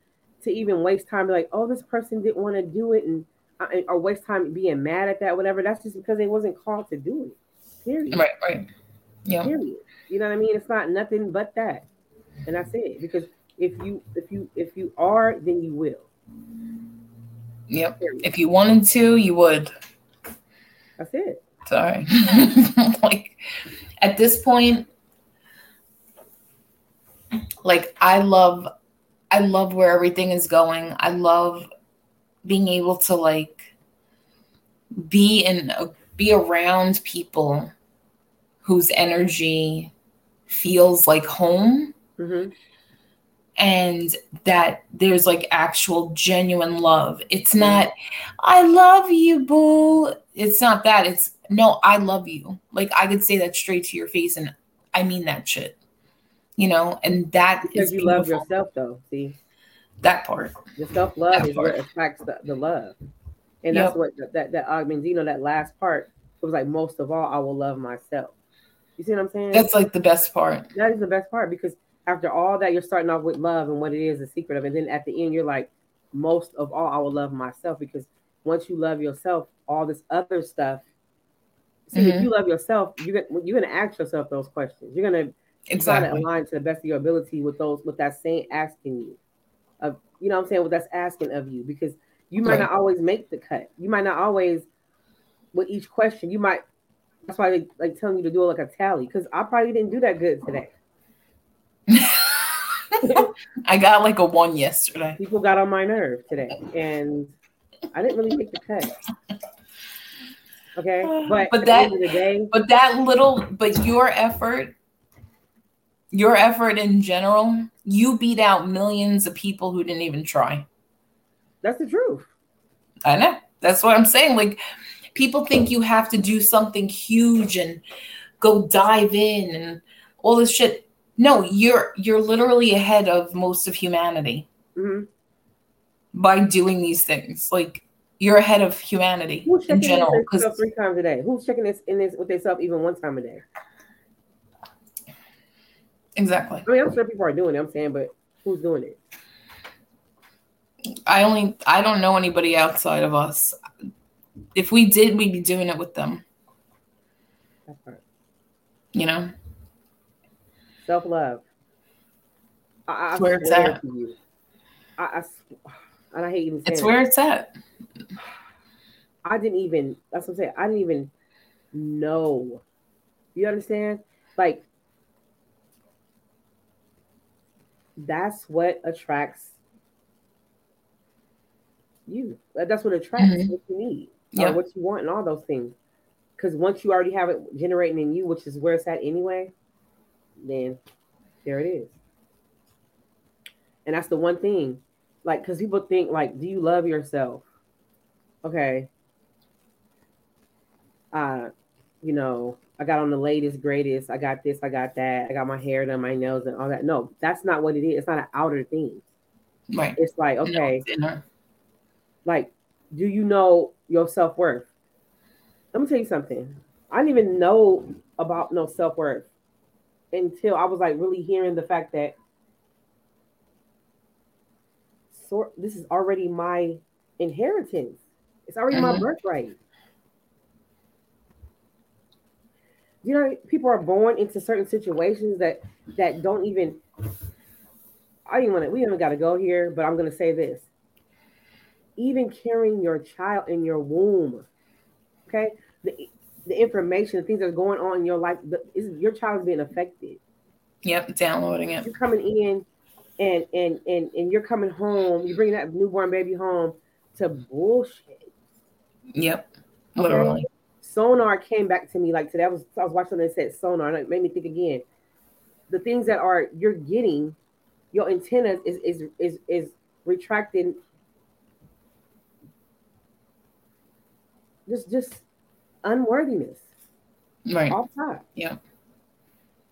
to even waste time, like, oh, this person didn't want to do it, and uh, or waste time being mad at that, whatever. That's just because they wasn't called to do it. Period. Right, right. Yeah. Period. You know what I mean? It's not nothing but that. And that's it. Because if you if you if you are, then you will. Yep. Period. If you wanted to, you would. That's it. Sorry. like at this point, like I love I love where everything is going. I love being able to like be in be around people whose energy feels like home mm-hmm. and that there's like actual genuine love it's mm-hmm. not i love you boo it's not that it's no i love you like i could say that straight to your face and i mean that shit you know and that because you beautiful. love yourself though see that part. The self love is part. what attracts the, the love, and yep. that's what that that argument. You know, that last part it was like most of all, I will love myself. You see what I'm saying? That's like the best part. That is the best part because after all that, you're starting off with love and what it is, the secret of it. And then at the end, you're like, most of all, I will love myself because once you love yourself, all this other stuff. See, mm-hmm. if you love yourself, you're gonna, you're gonna ask yourself those questions. You're gonna exactly. try to align to the best of your ability with those with that same asking you of you know what I'm saying what that's asking of you because you might right. not always make the cut. You might not always with each question. You might that's why they like telling you to do it like a tally because I probably didn't do that good today. I got like a one yesterday. People got on my nerve today, and I didn't really make the cut. Okay, but but that day, but that little, but your effort your effort in general, you beat out millions of people who didn't even try. That's the truth. I know. That's what I'm saying. Like people think you have to do something huge and go dive in and all this shit. No, you're you're literally ahead of most of humanity mm-hmm. by doing these things. Like you're ahead of humanity Who's in general. Because three times a day. Who's checking this in this with themselves even one time a day? Exactly. I mean, I'm sure people are doing it. I'm saying, but who's doing it? I only I don't know anybody outside of us. If we did, we'd be doing it with them. Right. You know. Self love. I, I where it's at. I, I, and I hate even saying it's where it's at. I didn't even. That's what I'm saying. I didn't even know. You understand? Like that's what attracts you. That's what attracts mm-hmm. what you need, yeah. what you want, and all those things. Because once you already have it generating in you, which is where it's at anyway, then there it is. And that's the one thing, like, because people think, like, do you love yourself? Okay. Uh, you know, I got on the latest, greatest. I got this, I got that. I got my hair done, my nails, and all that. No, that's not what it is. It's not an outer thing. Right. It's like, okay, no, like, do you know your self worth? Let me tell you something. I didn't even know about no self worth until I was like really hearing the fact that sort this is already my inheritance. It's already mm-hmm. my birthright. You know, people are born into certain situations that that don't even. I don't want to. We haven't got to go here, but I'm going to say this. Even carrying your child in your womb, okay, the the information, the things that are going on in your life, the, is your child is being affected. Yep, downloading it. You're coming in, and and and and you're coming home. You bring that newborn baby home to bullshit. Yep, literally. Okay? Sonar came back to me like today. I was I was watching and it said sonar, and it made me think again. The things that are you're getting, your antenna is is is is retracting. Just just unworthiness. Right. All time. Yeah.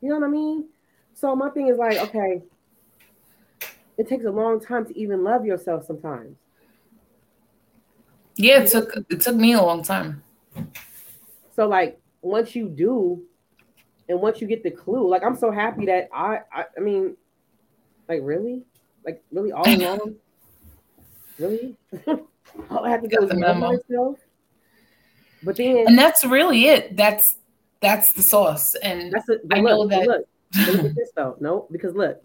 You know what I mean? So my thing is like, okay, it takes a long time to even love yourself sometimes. Yeah, it took it took me a long time. So like once you do, and once you get the clue, like I'm so happy that I I, I mean, like really, like really all along, really, all I have to do is love myself. But then, and that's really it. That's that's the sauce, and that's a, I look, know that. Look, look at this though. No, because look,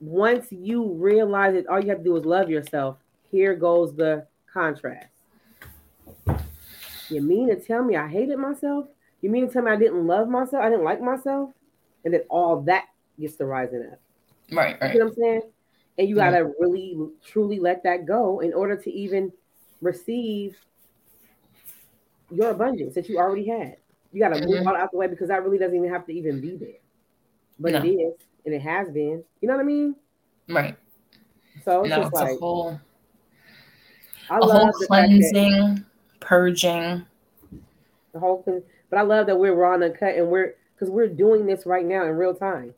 once you realize it, all you have to do is love yourself. Here goes the contrast. You mean to tell me I hated myself? You mean to tell me I didn't love myself? I didn't like myself? And then all that gets to rising up. Right, right. You know what I'm saying? And you gotta really truly let that go in order to even receive your abundance that you already had. You gotta mm-hmm. move all out the way because that really doesn't even have to even be there. But no. it is, and it has been. You know what I mean? Right. So it's no, just it's like a whole, I a love whole cleansing purging. The whole thing. But I love that we're raw and cut and we're because we're doing this right now in real time.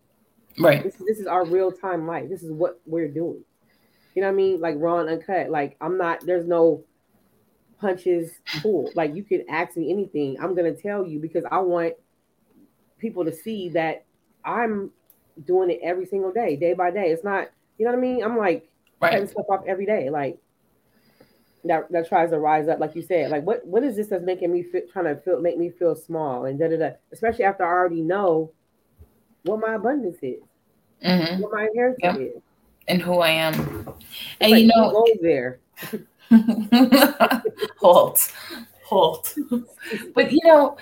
Right. This, this is our real time life. This is what we're doing. You know what I mean? Like raw and uncut. Like I'm not, there's no punches pulled. Like you can ask me anything. I'm gonna tell you because I want people to see that I'm doing it every single day, day by day. It's not, you know what I mean? I'm like right. cutting stuff off every day. Like that that tries to rise up, like you said. Like what what is this that's making me feel, trying to feel make me feel small and da da da. Especially after I already know what my abundance is, mm-hmm. what my inheritance yep. is, and who I am. It's and like, you know, go there. halt, halt. but you know,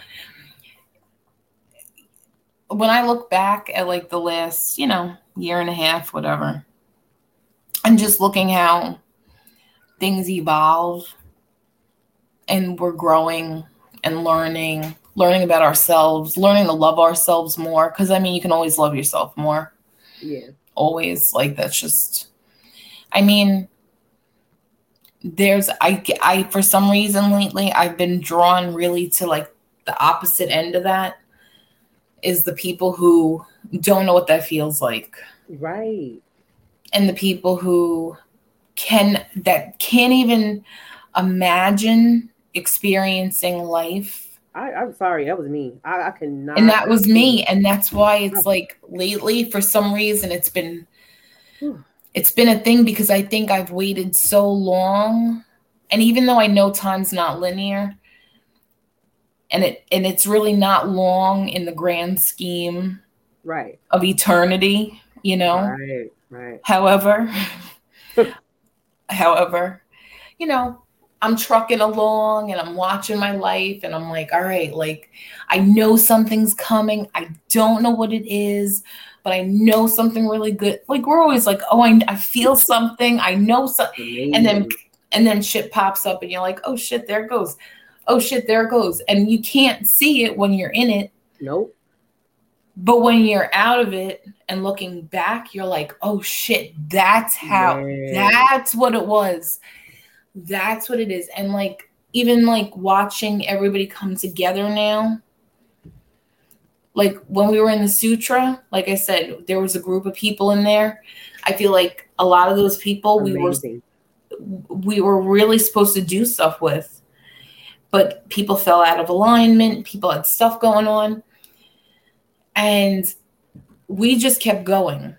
when I look back at like the last, you know, year and a half, whatever, and just looking how things evolve and we're growing and learning, learning about ourselves, learning to love ourselves more. Cause I mean, you can always love yourself more. Yeah. Always. Like, that's just, I mean, there's, I, I, for some reason lately, I've been drawn really to like the opposite end of that is the people who don't know what that feels like. Right. And the people who can that can't even imagine experiencing life. I, am sorry, that was me. I, I cannot. And that was me, and that's why it's oh. like lately, for some reason, it's been it's been a thing because I think I've waited so long, and even though I know time's not linear, and it and it's really not long in the grand scheme, right, of eternity, you know. Right, right. However. However, you know, I'm trucking along and I'm watching my life and I'm like, all right, like I know something's coming. I don't know what it is, but I know something really good. Like we're always like, oh, I, I feel something. I know something. And then and then shit pops up and you're like, oh shit, there it goes. Oh shit, there it goes. And you can't see it when you're in it. Nope. But when you're out of it and looking back, you're like, oh shit, that's how, yeah. that's what it was. That's what it is. And like, even like watching everybody come together now, like when we were in the sutra, like I said, there was a group of people in there. I feel like a lot of those people Amazing. we were we were really supposed to do stuff with, but people fell out of alignment. People had stuff going on and we just kept going.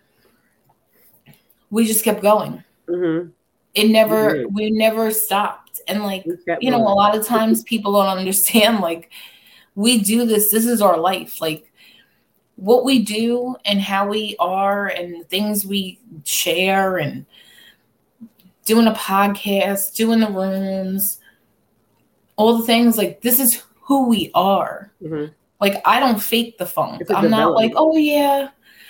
We just kept going. Mm-hmm. It never, mm-hmm. we never stopped. And like, you know, going. a lot of times people don't understand, like, we do this, this is our life. Like, what we do and how we are and things we share and doing a podcast, doing the rooms, all the things like this is who we are. Mm-hmm. Like I don't fake the funk. I'm not like, oh yeah,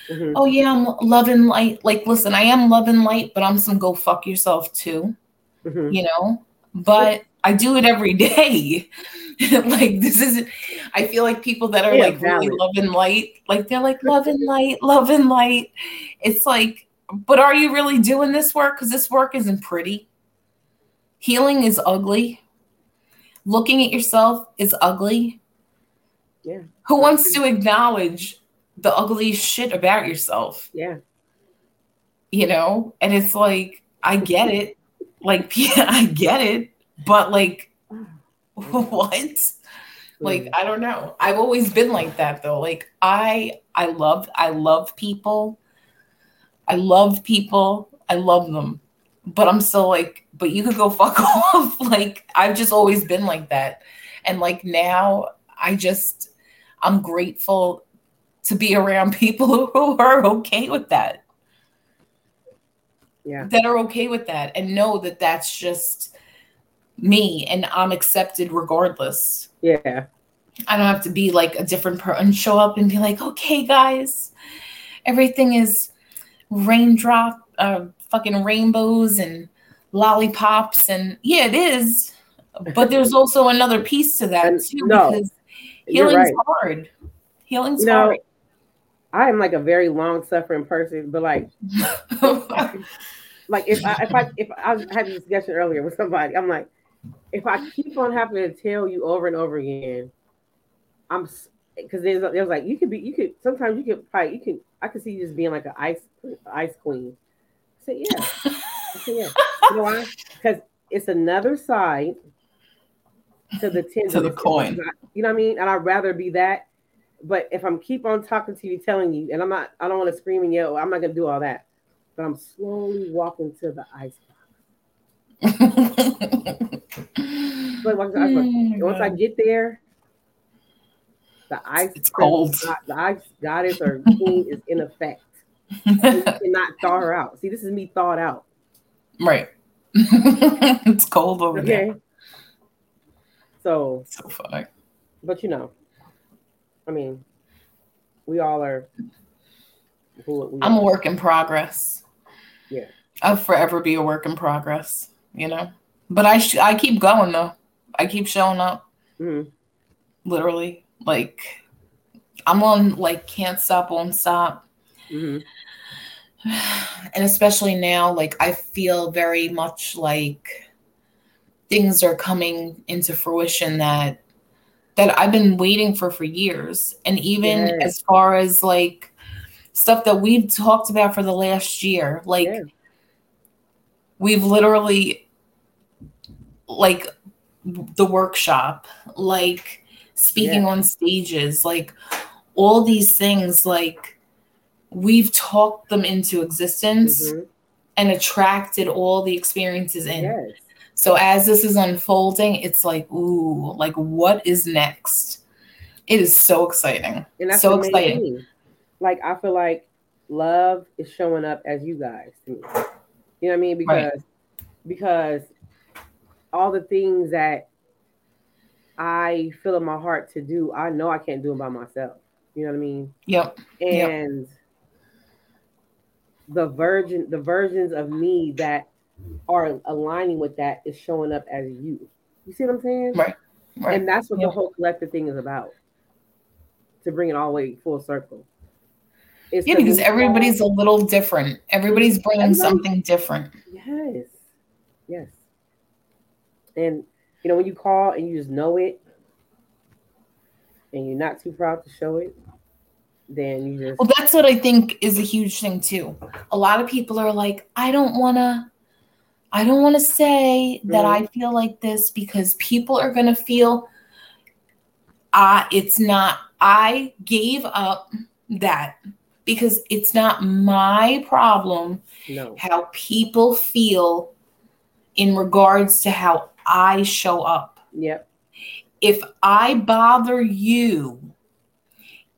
mm-hmm. oh yeah, I'm loving light. Like, listen, I am loving light, but I'm some go fuck yourself too. Mm-hmm. You know, but I do it every day. like this is I feel like people that are yeah, like valid. really loving light, like they're like loving light, loving light. It's like, but are you really doing this work? Because this work isn't pretty. Healing is ugly. Looking at yourself is ugly. Yeah. Who wants to acknowledge the ugly shit about yourself? Yeah. You know, and it's like I get it. Like yeah, I get it, but like what? Like. I don't know. I've always been like that though. Like I I love I love people. I love people. I love them. But I'm still like, but you could go fuck off. like I've just always been like that. And like now I just I'm grateful to be around people who are okay with that. Yeah. That are okay with that and know that that's just me and I'm accepted regardless. Yeah. I don't have to be like a different person, show up and be like, okay, guys, everything is raindrop, uh, fucking rainbows and lollipops. And yeah, it is. But there's also another piece to that too. No, because Healing's right. hard. Healing's you know, hard. I am like a very long suffering person, but like, like if I if I if I having a discussion earlier with somebody, I'm like, if I keep on having to tell you over and over again, I'm because there's there's like you could be you could sometimes you could fight you can I could see you just being like an ice ice queen. I say yeah, I say yeah. You know why? Because it's another side to the ten to the coin. You know what I mean? And I'd rather be that. But if I'm keep on talking to you, telling you, and I'm not, I don't want to scream and yell. I'm not gonna do all that. But I'm slowly walking to the ice but once, mm, once I get there, the ice it's cold. the ice goddess or queen is in effect. you cannot thaw her out. See, this is me thawed out. Right. it's cold over okay. there. So so funny. But you know, I mean, we all are. We I'm are. a work in progress. Yeah, I'll forever be a work in progress. You know, but I sh- I keep going though. I keep showing up. Mm-hmm. Literally, like I'm on like can't stop, won't stop. Mm-hmm. And especially now, like I feel very much like things are coming into fruition that that I've been waiting for for years. And even yes. as far as like stuff that we've talked about for the last year, like yes. we've literally like the workshop, like speaking yes. on stages, like all these things, like we've talked them into existence mm-hmm. and attracted all the experiences in. So as this is unfolding, it's like, ooh, like what is next? It is so exciting. And that's so exciting. Thing. Like I feel like love is showing up as you guys to me. You know what I mean? Because right. because all the things that I feel in my heart to do, I know I can't do them by myself. You know what I mean? Yep. And yep. the virgin, the versions of me that are aligning with that is showing up as you. You see what I'm saying? Right. right. And that's what the whole collective thing is about. To bring it all the way full circle. yeah, because everybody's a little different. Everybody's bringing Everybody, something different. Yes. Yes. And you know, when you call and you just know it and you're not too proud to show it, then you just Well, that's what I think is a huge thing too. A lot of people are like, I don't wanna I don't want to say that mm-hmm. I feel like this because people are going to feel uh it's not I gave up that because it's not my problem no. how people feel in regards to how I show up. Yep. If I bother you,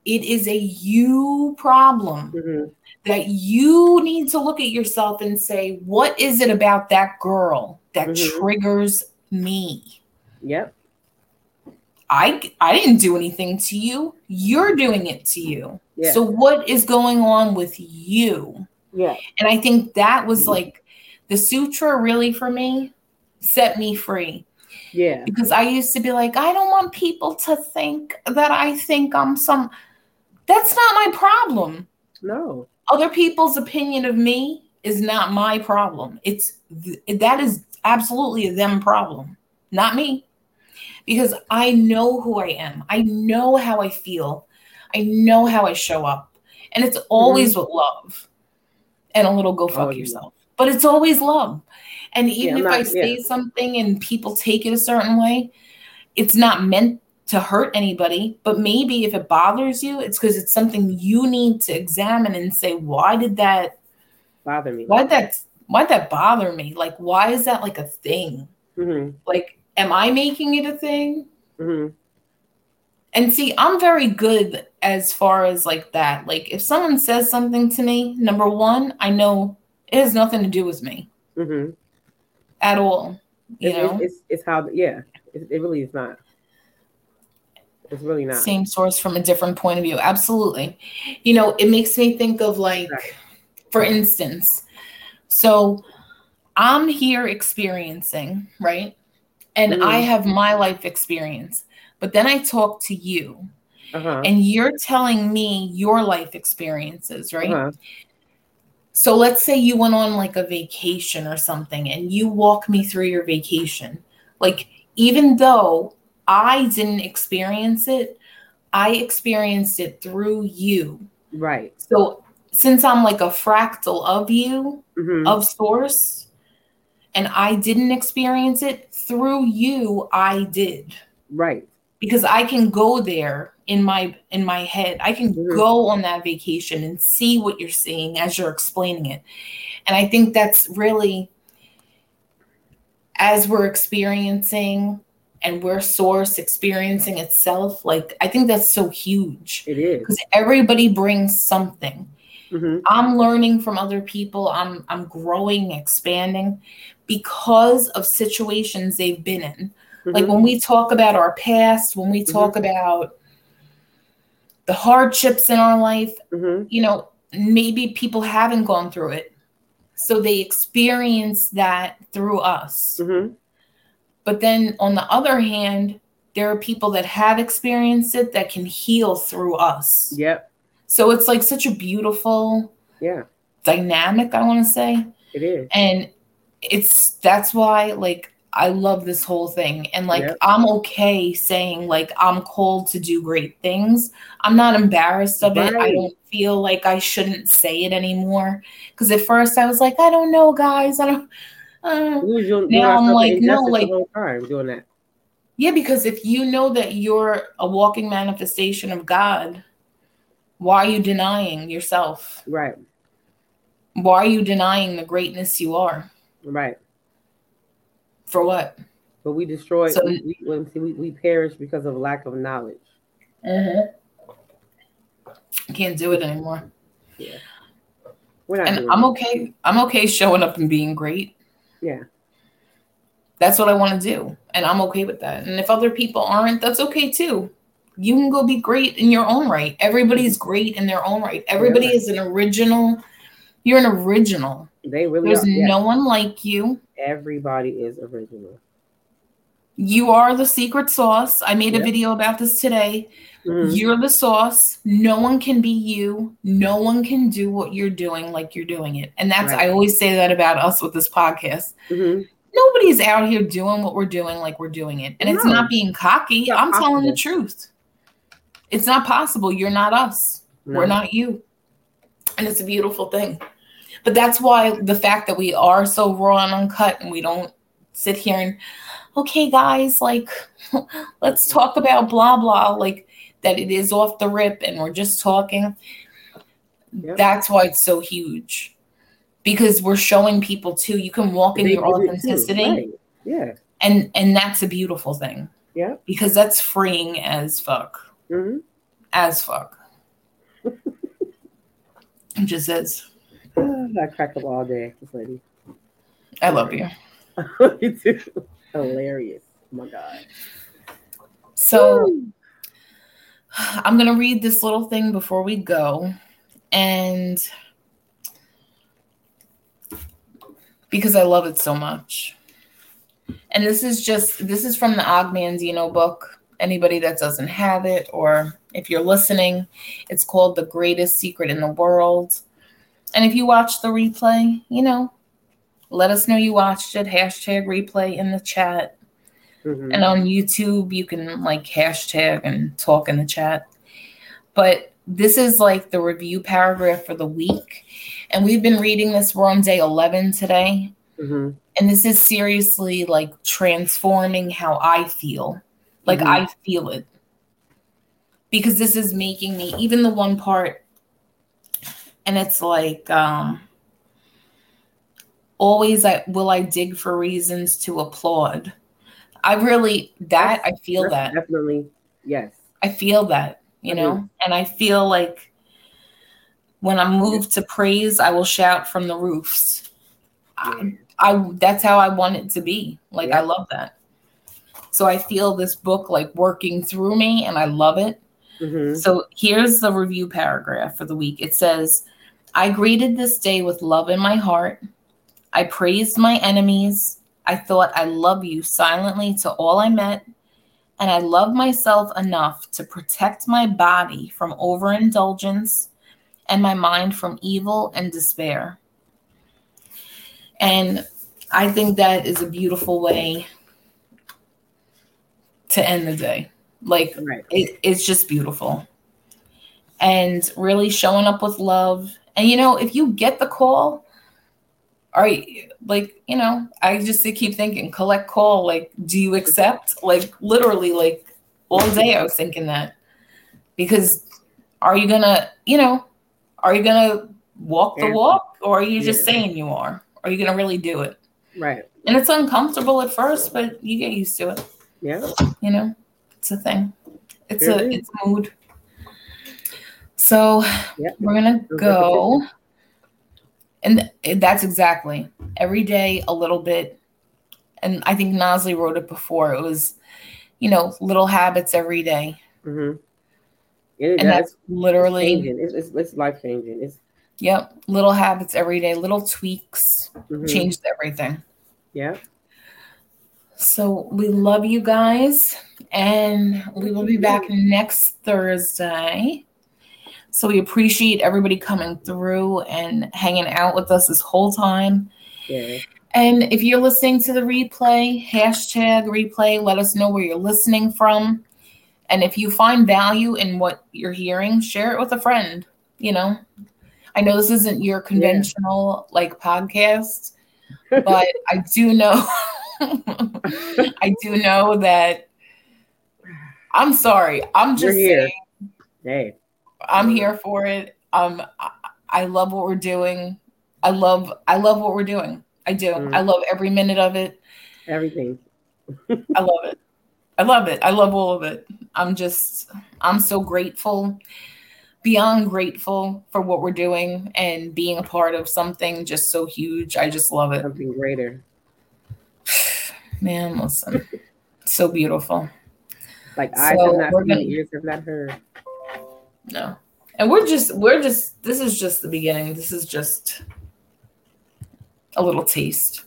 it is a you problem mm-hmm. That you need to look at yourself and say, what is it about that girl that mm-hmm. triggers me? Yep. I I didn't do anything to you. You're doing it to you. Yeah. So what is going on with you? Yeah. And I think that was like the sutra really for me set me free. Yeah. Because I used to be like, I don't want people to think that I think I'm some that's not my problem. No. Other people's opinion of me is not my problem. It's that is absolutely a them problem, not me because I know who I am. I know how I feel. I know how I show up. And it's always mm-hmm. with love and a little go fuck oh, yourself. Yeah. But it's always love. And even yeah, if not, I say yeah. something and people take it a certain way, it's not meant to hurt anybody. But maybe if it bothers you, it's because it's something you need to examine and say, why did that bother me? Why did that why did that bother me? Like, why is that like a thing? Mm-hmm. Like, am I making it a thing? Mm-hmm. And see, I'm very good as far as like that. Like, if someone says something to me, number one, I know it has nothing to do with me mm-hmm. at all. You it's, know, it's, it's, it's how, yeah, it, it really is not. It's really not. Same source from a different point of view. Absolutely. You know, it makes me think of like, right. for instance, so I'm here experiencing, right? and mm. I have my life experience. But then I talk to you, uh-huh. and you're telling me your life experiences, right? Uh-huh. So let's say you went on like a vacation or something, and you walk me through your vacation. Like, even though I didn't experience it, I experienced it through you. Right. So since I'm like a fractal of you, mm-hmm. of source, and I didn't experience it through you, I did. Right. Because I can go there in my in my head. I can mm-hmm. go on that vacation and see what you're seeing as you're explaining it. And I think that's really as we're experiencing and we're source experiencing itself like i think that's so huge it is because everybody brings something mm-hmm. i'm learning from other people i'm i'm growing expanding because of situations they've been in. Mm-hmm. Like when we talk about our past, when we talk mm-hmm. about the hardships in our life, mm-hmm. you know, maybe people haven't gone through it. So they experience that through us. But then on the other hand, there are people that have experienced it that can heal through us. Yep. So it's like such a beautiful yeah dynamic, I want to say. It is. And it's that's why like I love this whole thing. And like yep. I'm okay saying like I'm called to do great things. I'm not embarrassed of right. it. I don't feel like I shouldn't say it anymore. Cause at first I was like, I don't know, guys. I don't uh. now I'm like, no, like doing that. Yeah, because if you know that you're a walking manifestation of God, why are you denying yourself? Right. Why are you denying the greatness you are? Right. For what? But we destroy. So, we, we, we, perish because of lack of knowledge. Mm-hmm. Can't do it anymore. Yeah. And I'm okay. I'm okay showing up and being great. Yeah. That's what I want to do. And I'm okay with that. And if other people aren't, that's okay too. You can go be great in your own right. Everybody's great in their own right. Everybody yeah. is an original. You're an original. They really There's no one like you. Everybody is original. you are the secret sauce. I made a video about this today. Mm-hmm. You're the sauce. No one can be you. No one can do what you're doing like you're doing it. And that's, right. I always say that about us with this podcast. Mm-hmm. Nobody's out here doing what we're doing like we're doing it. And no. it's not being cocky. It's I'm possible. telling the truth. It's not possible. You're not us. No. We're not you. And it's a beautiful thing. But that's why the fact that we are so raw and uncut and we don't sit here and, okay, guys, like, let's talk about blah, blah. Like, that it is off the rip and we're just talking. Yep. That's why it's so huge. Because we're showing people too, you can walk in they your authenticity. Right. Yeah. And and that's a beautiful thing. Yeah. Because that's freeing as fuck. Mm-hmm. As fuck. it just is. I crack up all day, this lady. I love you. you too. Hilarious. Oh my God. So Woo! I'm going to read this little thing before we go. And because I love it so much. And this is just, this is from the Og Mandino book. Anybody that doesn't have it, or if you're listening, it's called The Greatest Secret in the World. And if you watch the replay, you know, let us know you watched it. Hashtag replay in the chat. Mm-hmm. And on YouTube, you can like hashtag and talk in the chat. But this is like the review paragraph for the week. And we've been reading this. We're on day 11 today. Mm-hmm. And this is seriously like transforming how I feel. Like mm-hmm. I feel it. Because this is making me, even the one part, and it's like, um, always I will I dig for reasons to applaud. I really that I feel that definitely yes. I feel that you mm-hmm. know, and I feel like when I'm moved to praise, I will shout from the roofs. I, I that's how I want it to be. Like yeah. I love that. So I feel this book like working through me, and I love it. Mm-hmm. So here's the review paragraph for the week. It says, "I greeted this day with love in my heart." I praised my enemies. I thought I love you silently to all I met. And I love myself enough to protect my body from overindulgence and my mind from evil and despair. And I think that is a beautiful way to end the day. Like, right. it, it's just beautiful. And really showing up with love. And, you know, if you get the call, are you like you know i just keep thinking collect call like do you accept like literally like all day i was thinking that. Because are you gonna you know are you gonna walk the walk or are you just yeah. saying you are? Are you gonna really do it? Right. And it's uncomfortable at first but you get used to it. Yeah. You know it's a thing. It's a it's a mood. So yep. we're gonna go and that's exactly every day a little bit. And I think Nosley wrote it before. It was, you know, little habits every day. Mm-hmm. It, and that's literally it's, it's, it's, life changing. It's yep, little habits every day, little tweaks mm-hmm. changed everything. Yeah. So we love you guys, and we will be back next Thursday. So we appreciate everybody coming through and hanging out with us this whole time. Yeah. And if you're listening to the replay, hashtag replay, let us know where you're listening from. And if you find value in what you're hearing, share it with a friend. You know, I know this isn't your conventional yeah. like podcast, but I do know, I do know that I'm sorry. I'm just saying. Hey. I'm here for it. Um, I, I love what we're doing. I love I love what we're doing. I do. Mm. I love every minute of it. Everything. I love it. I love it. I love all of it. I'm just I'm so grateful, beyond grateful for what we're doing and being a part of something just so huge. I just love it. Something greater. Man, listen. so beautiful. Like so have not seen, gonna, ears have not heard. No. And we're just we're just this is just the beginning. This is just a little taste.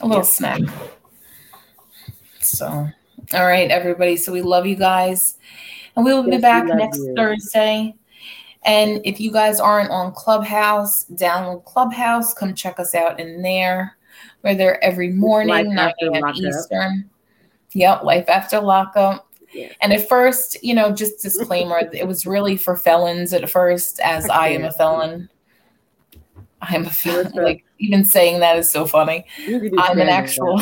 A little snack. So All right, everybody. So we love you guys. And we will yes, be back next you. Thursday. And if you guys aren't on Clubhouse, download Clubhouse. Come check us out in there. We're there every morning, 9 a.m. Eastern. Yep, life after lockup. Yeah. And at first, you know, just disclaimer, it was really for felons at first, as I am a felon. I'm a felon. Like even saying that is so funny. I'm an actual.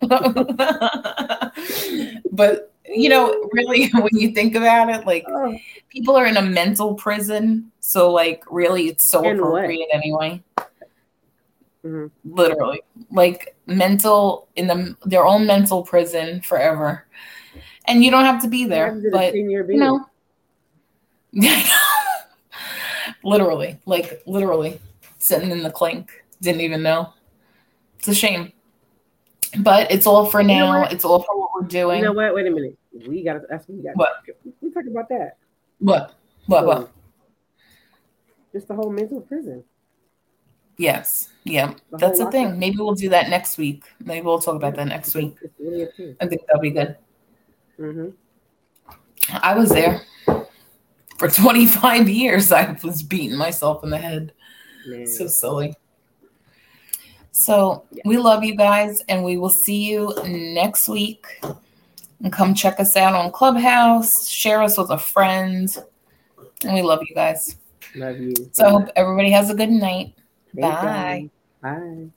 but you know, really, when you think about it, like oh. people are in a mental prison, so like really, it's so and appropriate what? anyway. Mm-hmm. Literally, like mental in the their own mental prison forever, and you don't have to be there, but you know, literally, like literally, sitting in the clink, didn't even know. It's a shame, but it's all for now. It's all for what we're doing. You know what? Wait a minute. We got to. What we got. What? We talk about that. What? What? So, what? Just the whole mental prison. Yes. Yeah. The That's the thing. Maybe we'll do that next week. Maybe we'll talk about that next week. I think that'll be good. Mm-hmm. I was there for 25 years. I was beating myself in the head. Man. So silly. So yeah. we love you guys, and we will see you next week. And come check us out on Clubhouse. Share us with a friend. And we love you guys. Love you. So I hope everybody has a good night. Bye. Bye.